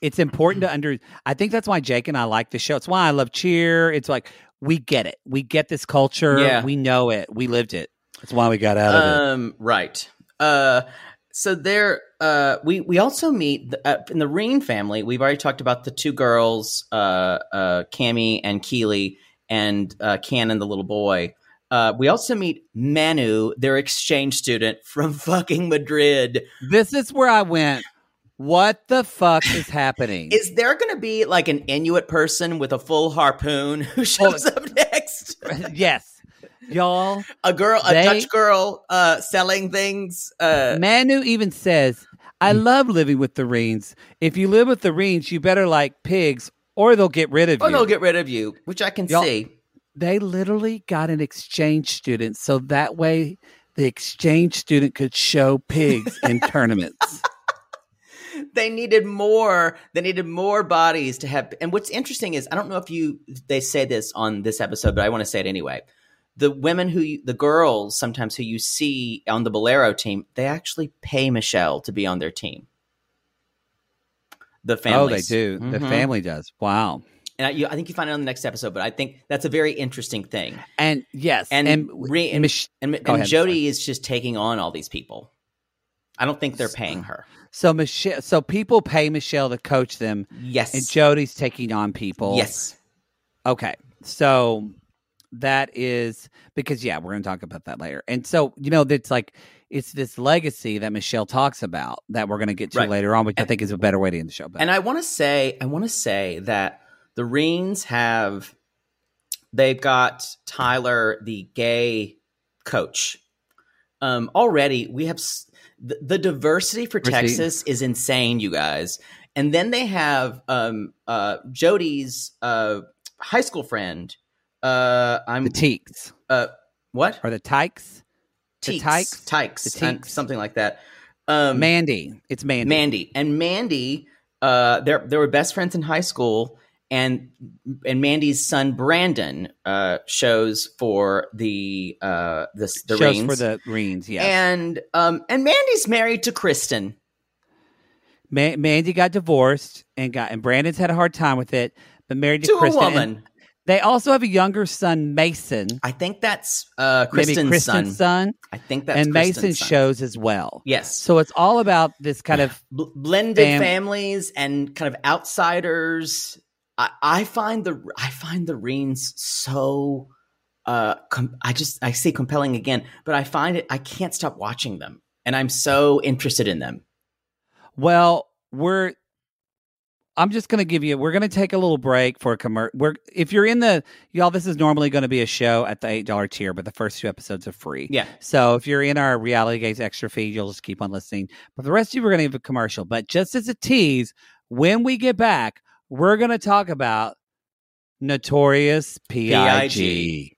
it's important to under. I think that's why Jake and I like the show. It's why I love Cheer. It's like we get it. We get this culture. Yeah. We know it. We lived it. That's why we got out of it. Um, right. Uh, so there, uh, we we also meet the, uh, in the Reen family. We've already talked about the two girls, uh, uh, Cammy and Keely, and uh, Cannon, the little boy. Uh, we also meet Manu, their exchange student [laughs] from fucking Madrid. This is where I went. What the fuck is [laughs] happening? Is there going to be like an Inuit person with a full harpoon who shows up next? [laughs] yes, y'all. A girl, a They- Dutch girl, uh, selling things. Uh, Manu even says, "I Mm. love living with the Reens. If you live with the Reens, you better like pigs, or they'll get rid of or you." they'll get rid of you, which I can Y'all- see. they literally got an exchange student so that way the exchange student could show pigs in [laughs] tournaments. they needed more they needed more bodies to have and what's interesting is i don't know if you they say this on this episode but i want to say it anyway the women who you, the girls sometimes who you see on the bolero team they actually pay michelle to be on their team the family oh, they do. The Mhm. family does. Wow. and I, you, I think you find it on the next episode but i think that's a very interesting thing And yes, and and, Re- and, Mich- and, and ahead, jody is just taking on all these people i don't think they're paying her so Michelle, so people pay Michelle to coach them, yes and Jody's taking on people. yes Okay. So that is because yeah, we're going to talk about that later. And so you know, it's like it's this legacy that Michelle talks about that we're going to get to Right. later on, which I think is a better way to end the show. But And I want to say, I want to say that the Reens have, they've got Tyler, the gay coach. Um, already, we have s- the, the diversity for We're Texas is insane, you guys. And then they have um, uh, Jody's uh, high school friend. Uh, I'm the Teeks uh, what? are the Tykes, the Teeks, Tykes? Tykes, The uh, Teeks? something like that. Um, Mandy. It's Mandy. Mandy and Mandy, uh, they they were best friends in high school, and and Mandy's son Brandon uh, shows for the uh, the the shows Reens. for the Reens. Yes. and um and Mandy's married to Kristen. Ma- Mandy got divorced and got and Brandon's had a hard time with it, but married to, To a Kristen. And woman. They also have a younger son, Mason. I think that's uh, maybe Kristen's, Kristen's son. son, I think that's and Mason son. shows as well. Yes. So it's all about this kind of [sighs] Bl- blended Fam- families and kind of outsiders. I, I find the I find the Reens so uh com- I just I say compelling again, but I find it I can't stop watching them, and I'm so interested in them. Well, we're. I'm just going to give you. We're going to take a little break for a commercial. We're if you're in the y'all, this is normally going to be a show at the eight dollar tier, but the first two episodes are free. Yeah. So if you're in our reality gaze extra feed, you'll just keep on listening. But the rest of you, we're going to give a commercial. But just as a tease, when we get back, we're going to talk about Notorious Pig. PIG.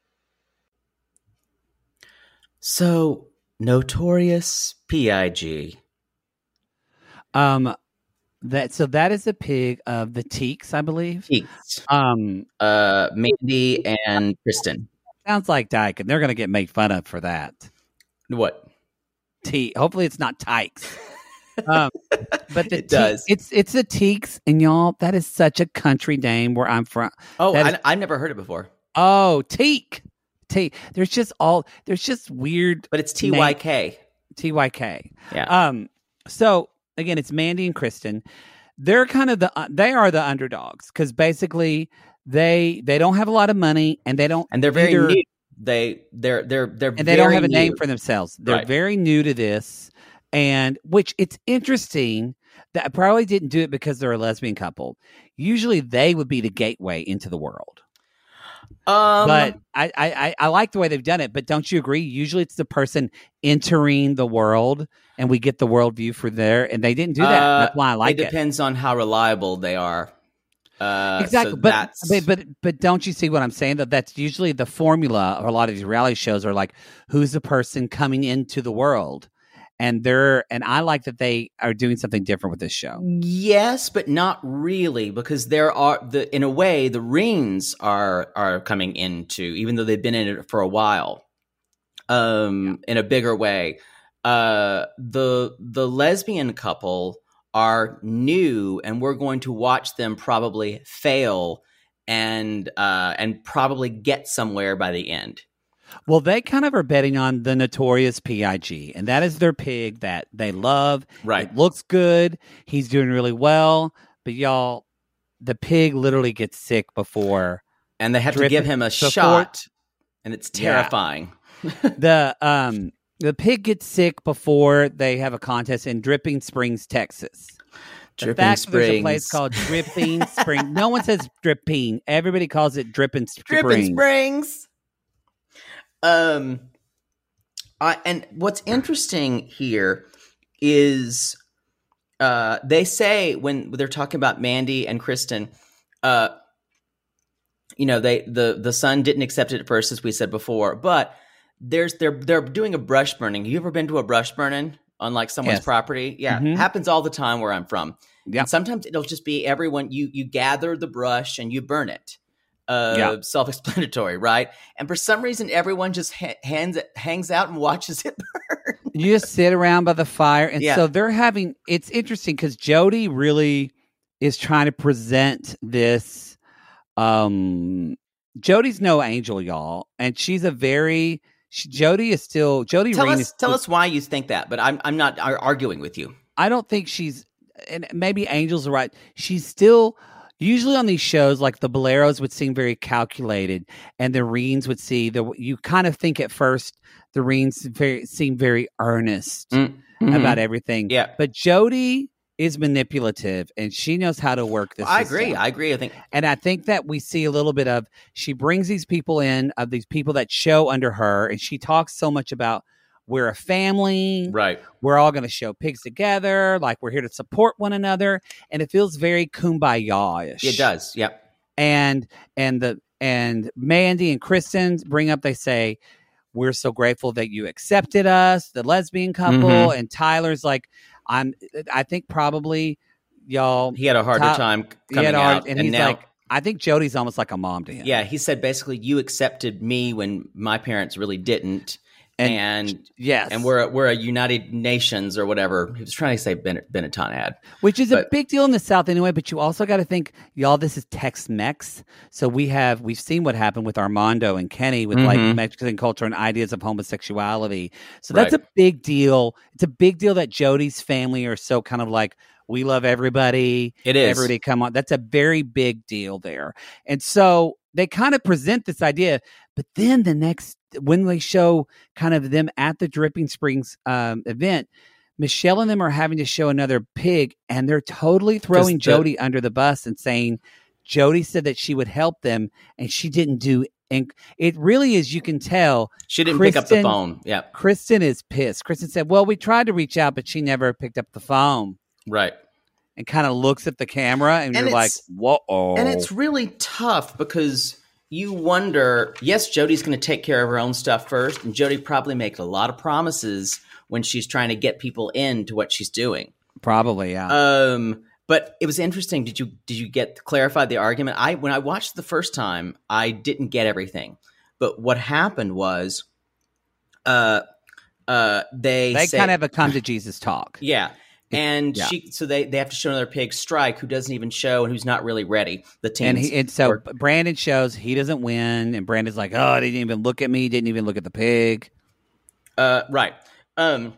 So, Notorious P.I.G. Um, that so that is a pig of the Teaks, I believe. Keats, Um, uh, Mandy, and Kristen. sounds like Dyke, and they're going to get made fun of for that. What? T. Hopefully, it's not Tykes. um, but the [laughs] It does. It's it's the Teaks, and y'all, that is such a country name where I'm from. Oh, I, is- I've never heard it before, Oh, Teak, Teak. There's just all there's just weird but it's T Y K. TYK. Yeah. Um. So again, it's Mandy and Kristen. They're kind of the uh, they are the underdogs because basically they they don't have a lot of money and they don't and they're very either- new. They they're they're they're and they don't have a name new. for themselves. They're Right. very new to this, and which it's interesting that I probably didn't do it because they're a lesbian couple. Usually, they would be the gateway into the world. Um, but I, I I- like the way they've done it. But don't you agree? Usually, it's the person entering the world, and we get the world view for there. And they didn't do that. uh, That's why I like it it. depends on how reliable they are. Uh, exactly so but, that's- but but but don't you see what i'm saying that that's usually the formula of a lot of these reality shows are like who's the person coming into the world and they're and i like that they are doing something different with this show Yes, but not really, because there are the in a way the Reens are are coming into, even though they've been in it for a while, um, in a bigger way. Uh, the the lesbian couple are new, and we're going to watch them probably fail and uh, and probably get somewhere by the end. Well they kind of are betting on the notorious pig and that is their pig that they love Right. it looks good he's doing really well but y'all the pig literally gets sick before And they have to give him a before- shot, and it's Yeah. terrifying. [laughs] the um the pig gets sick before they have a contest in Dripping Springs, Texas. The Dripping fact that there's a place called [laughs] Dripping Spring. No one says dripping. Everybody calls it Dripping Springs. Dripping Springs. Um, I, and what's interesting here is uh, they say when they're talking about Mandy and Kristen, uh, you know, they the the son didn't accept it at first, as we said before, but there's they're they're doing a brush burning. You ever been to a brush burning on like someone's Yes. property? Yeah, Mhm. happens all the time where I'm from. Yeah. And sometimes it'll just be everyone you you gather the brush and you burn it. Uh, Yeah. self-explanatory, right? And for some reason, everyone just ha- hands it, hangs out and watches it burn. [laughs] You just sit around by the fire. And Yeah. so they're having it's interesting because Jody really is trying to present this um Jody's no angel, y'all. And she's a very she, Jody is still Jody tell Reen us, tell us why you think that, but I'm I'm not arguing with you. I don't think she's, and maybe Angel's are right. She's still usually on these shows, like the Boleros would seem very calculated, and the Reens would see the. You kind of think at first the Reens very seem very earnest Mhm. about everything. Yeah. but Jody is manipulative, and she knows how to work this. I agree. I agree. I think And I think that we see a little bit of she brings these people in of these people that show under her, and she talks so much about we're a family, right. we're all going to show pigs together, like we're here to support one another, and it feels very kumbaya-ish. It does. Yep. And and the and Mandy and Kristen bring up, they say, "We're so grateful that you accepted us, the lesbian couple." Mhm. And Tyler's like, "I'm. I think probably y'all." He had a harder time coming hard- out, and he's now, like, I think Jody's almost like a mom to him. yeah, he said basically you accepted me when my parents really didn't, And- and Yes, and we're a, we're a United Nations or whatever. He was trying to say Ben- Benetton ad. which is a big deal in the South anyway. But you also got to think, y'all, this is Tex-Mex, so we have we've seen what happened with Armando and Kenny with like Mhm. Mexican culture and ideas of homosexuality. So that's Right. a big deal. It's a big deal that Jody's family are so kind of like we love everybody. It is. everybody come on. That's a very big deal there, and so they kind of present this idea. But then the next when they show kind of them at the Dripping Springs um, event. Michelle and them are having to show another pig, and they're totally throwing the- Jody under the bus and saying Jody said that she would help them, and she didn't do. And it really is. You can tell She didn't pick up the phone. Yeah. Kristen is pissed. Kristen said, "Well, we tried to reach out, but she never picked up the phone." Right. And kind of looks at the camera, and, And you're like, "Whoa!" And it's really tough because you wonder, yes, Jody's going to take care of her own stuff first, and Jody probably makes a lot of promises when she's trying to get people into what she's doing. probably yeah. Um, but it was interesting. Did you did you get clarified the argument? I when I watched the first time, I didn't get everything. But what happened was, uh, uh, they they say- kind of have a come to Jesus talk. yeah. And yeah. she, so they, they have to show another pig strike who doesn't even show and who's not really ready. The team, And he, and so Brandon shows he doesn't win, and Brandon's like, "Oh, they didn't even look at me, didn't even look at the pig." Uh, right. Um,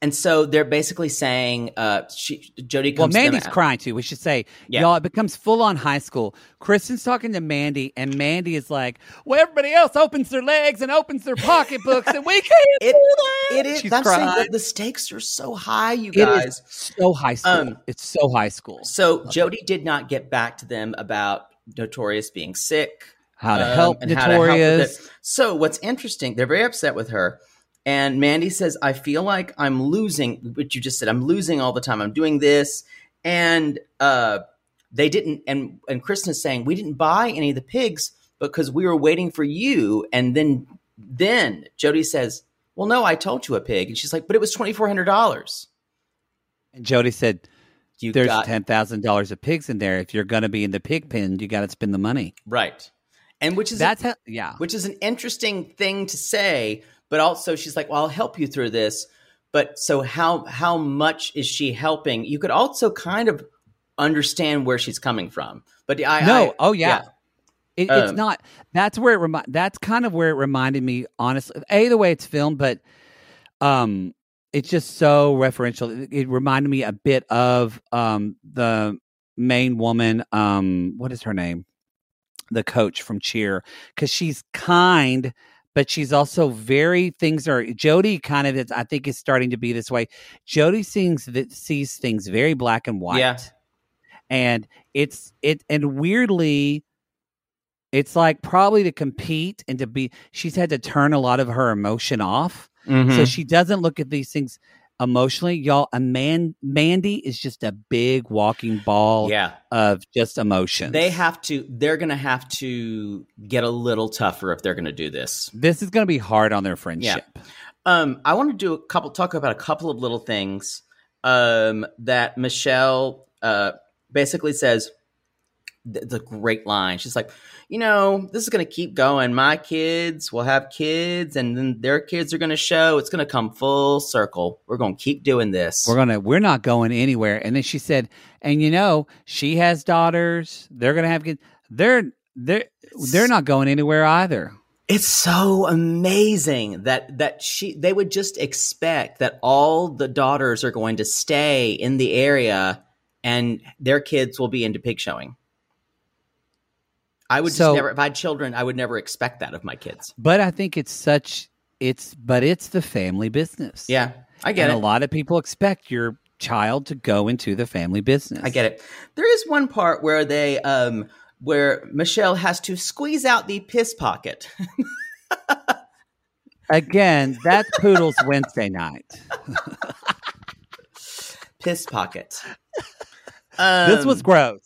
and so they're basically saying, uh, she Jody Well, comes. to Mandy's out- crying too. We should say, Yeah. y'all, it becomes full on high school. Kristen's talking to Mandy, and Mandy is like, "Well, everybody else opens their legs and opens their pocketbooks, and we [laughs] can't It, do that." it is. She's I'm saying crying. that the stakes are so high, you guys. is so high school. Um, it's so high school. So Jody did not get back to them about Notorious being sick. How to um, help and how to help with Notorious. it. So what's interesting, they're very upset with her. And Mandy says, I feel like I'm losing what you just said. I'm losing all the time. I'm doing this. And uh they didn't and and Kristen is saying, We didn't buy any of the pigs because we were waiting for you. And then then Jody says, Well, no, I told you a pig. And she's like, But it was twenty four hundred dollars. And Jody said, You "There's got ten thousand dollars of pigs in there. If you're going to be in the pig pen, you got to spend the money." right. And which is That's how, yeah. which is an interesting thing to say but also she's like well i'll help you through this but so how how much is she helping you could also kind of understand where she's coming from but i No, I- oh yeah. It, it's Um, not. That's where it remi- That's kind of where it reminded me. Honestly, a the way it's filmed, but um, it's just so referential. It, it reminded me a bit of um the main woman. Um, what is her name? The coach from Cheer, because she's kind, but she's also very things are. Jody kind of is. I think is starting to be this way. Jody sees that sees things very black and white Yeah. and it's it and weirdly it's like probably to compete and to be she's had to turn a lot of her emotion off so Mhm. she doesn't look at these things emotionally y'all a man mandy is just a big walking ball yeah. of just emotions. They have to they're gonna have to get a little tougher if they're gonna do this. This is going to be hard on their friendship. Um, I want to do a couple, talk about a couple of little things um, that Michelle uh, basically says. Th- The great line. She's like, you know, this is going to keep going. My kids will have kids, and then their kids are going to show. It's going to come full circle. We're going to keep doing this. we're gonna we're not going anywhere and then she said and you know she has daughters they're gonna have kids they're they're they're not going anywhere either It's so amazing that that she they would just expect that all the daughters are going to stay in the area and their kids will be into pig showing. I would So- just never if I had children, I would never expect that of my kids. But I think it's such it's but it's the family business. Yeah, I get and it. a lot of people expect your child to go into the family business. I get it. There is one part where they um where Michelle has to squeeze out the piss pocket. [laughs] Again, that's Poodle's Wednesday night. piss pocket. this was Um, gross.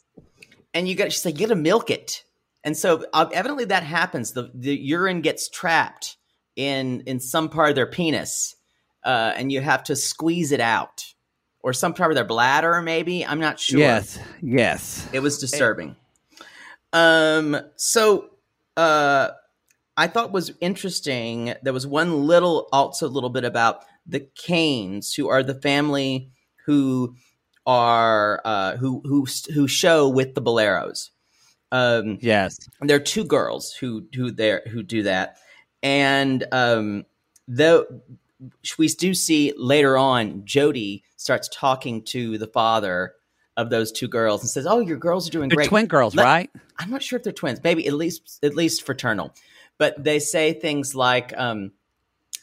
and you got like you got to milk it and so uh, evidently that happens. The the urine gets trapped in in some part of their penis uh, and you have to squeeze it out. Or some part of their bladder maybe? I'm not sure. Yes, yes. it was disturbing. Um so uh i thought was interesting there was one little also a little bit about the canes who are the family who are uh who who who show with the boleros um Yes. there are two girls who who there who do that and um though we do see later on jody starts talking to the father of those two girls and says oh your girls are doing They're great twin girls, Let- right? i'm not sure if they're twins maybe at least at least fraternal but they say things like um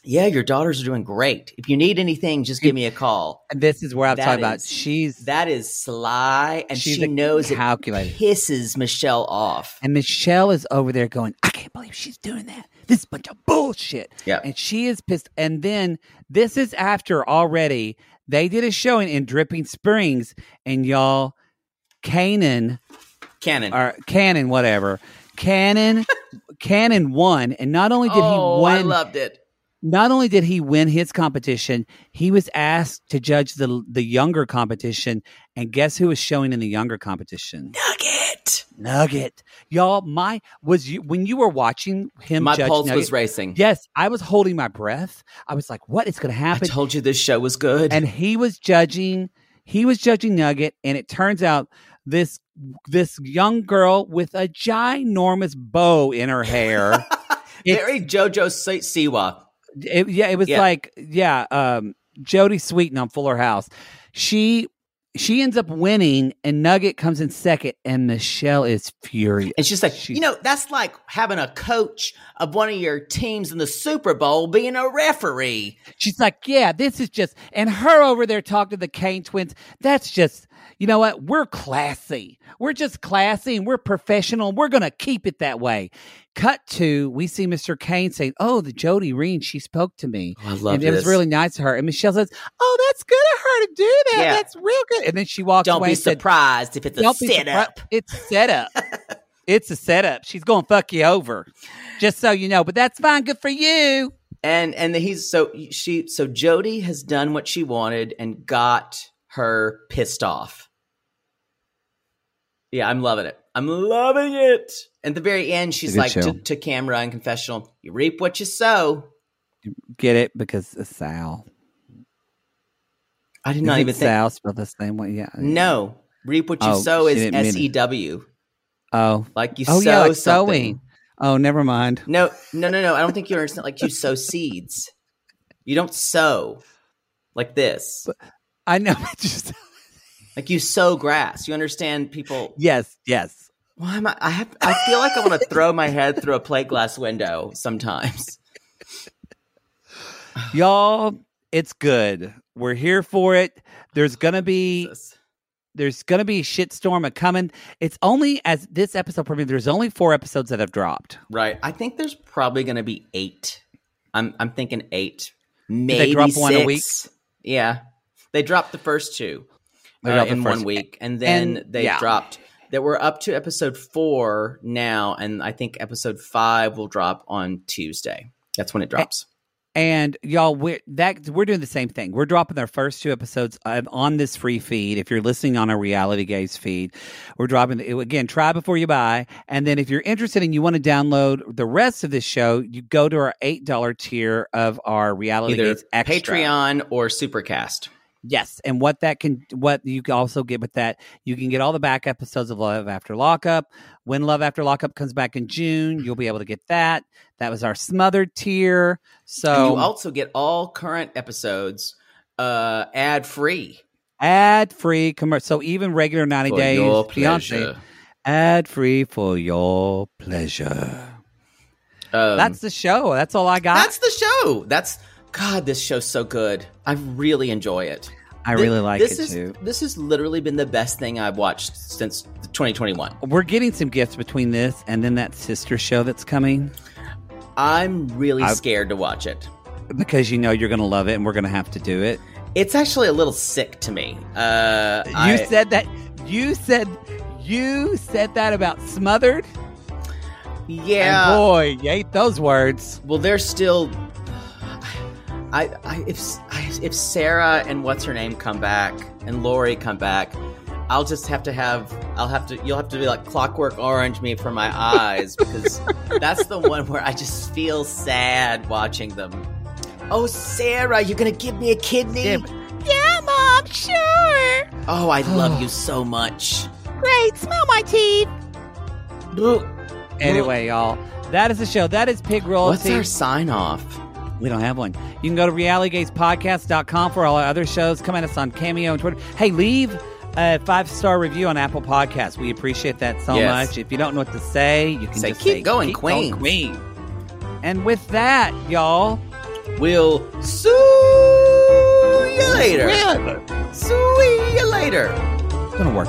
yeah your daughters are doing great if you need anything just give me a call And this is where I'm That talking about. She's that is sly and she knows it calculator. pisses michelle off and Michelle is over there going, I can't believe she's doing that. This is a bunch of bullshit. Yeah. And she is pissed. And then this is after already they did a showing in Dripping Springs, and y'all, Canaan cannon or Cannon, whatever. Cannon, [laughs] Cannon won, and not only did oh he win, i loved it not only did he win his competition, he was asked to judge the the younger competition. And guess who was showing in the younger competition? nugget Nugget, y'all. My was you when you were watching him. my pulse Nugget, was racing Yes, I was holding my breath. I was like, "What is going to happen?" I told you this show was good. and he was judging. He was judging Nugget, and it turns out this this young girl with a ginormous bow in her hair. [laughs] Very JoJo Si- Siwa. It, yeah, it was Yeah. like yeah, um, Jodie Sweetin on Fuller House. She she ends up winning, and Nugget comes in second, and Michelle is furious. And she's like, She- you know, that's like having a coach of one of your teams in the Super Bowl being a referee. She's like, yeah, this is just, and her over there talking to the Kane twins. That's just, you know what? We're classy. We're just classy and we're professional. We're going to keep it that way. Cut to, we see Mr. Kane saying, oh, the Jody Reen, she spoke to me. Oh, I love and it was really nice of her. And Michelle says, oh, that's good of her to do that. Yeah. That's real good. And then she walks Don't away be and said, surprised if it's a don't setup. It's setup. [laughs] it's a setup. She's going to fuck you over. Just so you know. But that's fine. Good for you. And and he's so she so Jody has done what she wanted and got her pissed off. Yeah, I'm loving it. I'm loving it. At the very end, she's like to, to camera and confessional, you reap what you sow. Get it? Because it's Sal. I did not Is it even think Sal spelled the same way. Yeah. No. Reap what you Oh, sow is didn't mean S it. E W. Oh. Like you Oh sow yeah, like something. sewing. Oh, never mind. No, no, no, no. I don't think you understand. Like you sow seeds. You don't sow like this. I know. [laughs] Just Like you sow grass. You understand people. yes, yes. Why am I? I have. I feel like I want to [laughs] throw my head through a plate glass window sometimes. Y'all, it's good. We're here for it. There's gonna be there's gonna be a shitstorm a coming. It's only as this episode premiered. There's only four episodes that have dropped. Right. I think there's probably to be eight. I'm. I'm thinking eight. they Maybe drop one a week? Yeah. They dropped the first two They uh, in one week, and then and- they yeah. dropped. That we're up to episode four now, and I think episode five will drop on Tuesday. That's when it drops. And y'all, we're that we're doing the same thing. We're dropping our first two episodes on this free feed. If you're listening on our Reality Gaze feed, we're dropping it again. Try before you buy, and then if you're interested and you want to download the rest of this show, you go to our eight dollar tier of our Reality Either Gaze extra. Patreon or Supercast. Yes, and what that can, what you can also get with that, you can get all the back episodes of Love After Lockup. When Love After Lockup comes back in June, you'll be able to get that. That was our smothered tier. So and you also get all current episodes uh, ad free. ad free commercial. So even regular ninety For days fiance, ad free for your pleasure. Um, That's the show. That's all I got. that's the show. That's God. This show's so good. I really enjoy it. I really like this it is, too. This has literally been the best thing I've watched since 2021. We're getting some gifts between this and then that sister show that's coming I'm really I- scared to watch it. because you know you're going to love it and we're going to have to do it. It's actually a little sick to me. Uh, You I- said that. You said. You said that about smothered. yeah. And boy, you ate those words. Well, they're still. I, I if I, if Sarah and what's her name come back and Lori come back, I'll just have to have I'll have to you'll have to be like Clockwork Orange me for my eyes because that's the one where I just feel sad watching them. Oh, Sarah, you're gonna give me a kidney? Yeah, Yeah, mom. Sure. Oh, I love [sighs] you so much. Great. Smell my teeth. Anyway, y'all, that is the show. That is Pig Royalty. our sign off? We don't have one. You can go to realitygazepodcast.com for all our other shows. Come at us on Cameo and Twitter. Hey, leave a five star review on Apple Podcasts. We appreciate that so Yes. much. If you don't know what to say, you can Say, just "Keep say, going, keep Queen." going, Queen. And with that, y'all, We'll see you later. See you later. it's gonna work.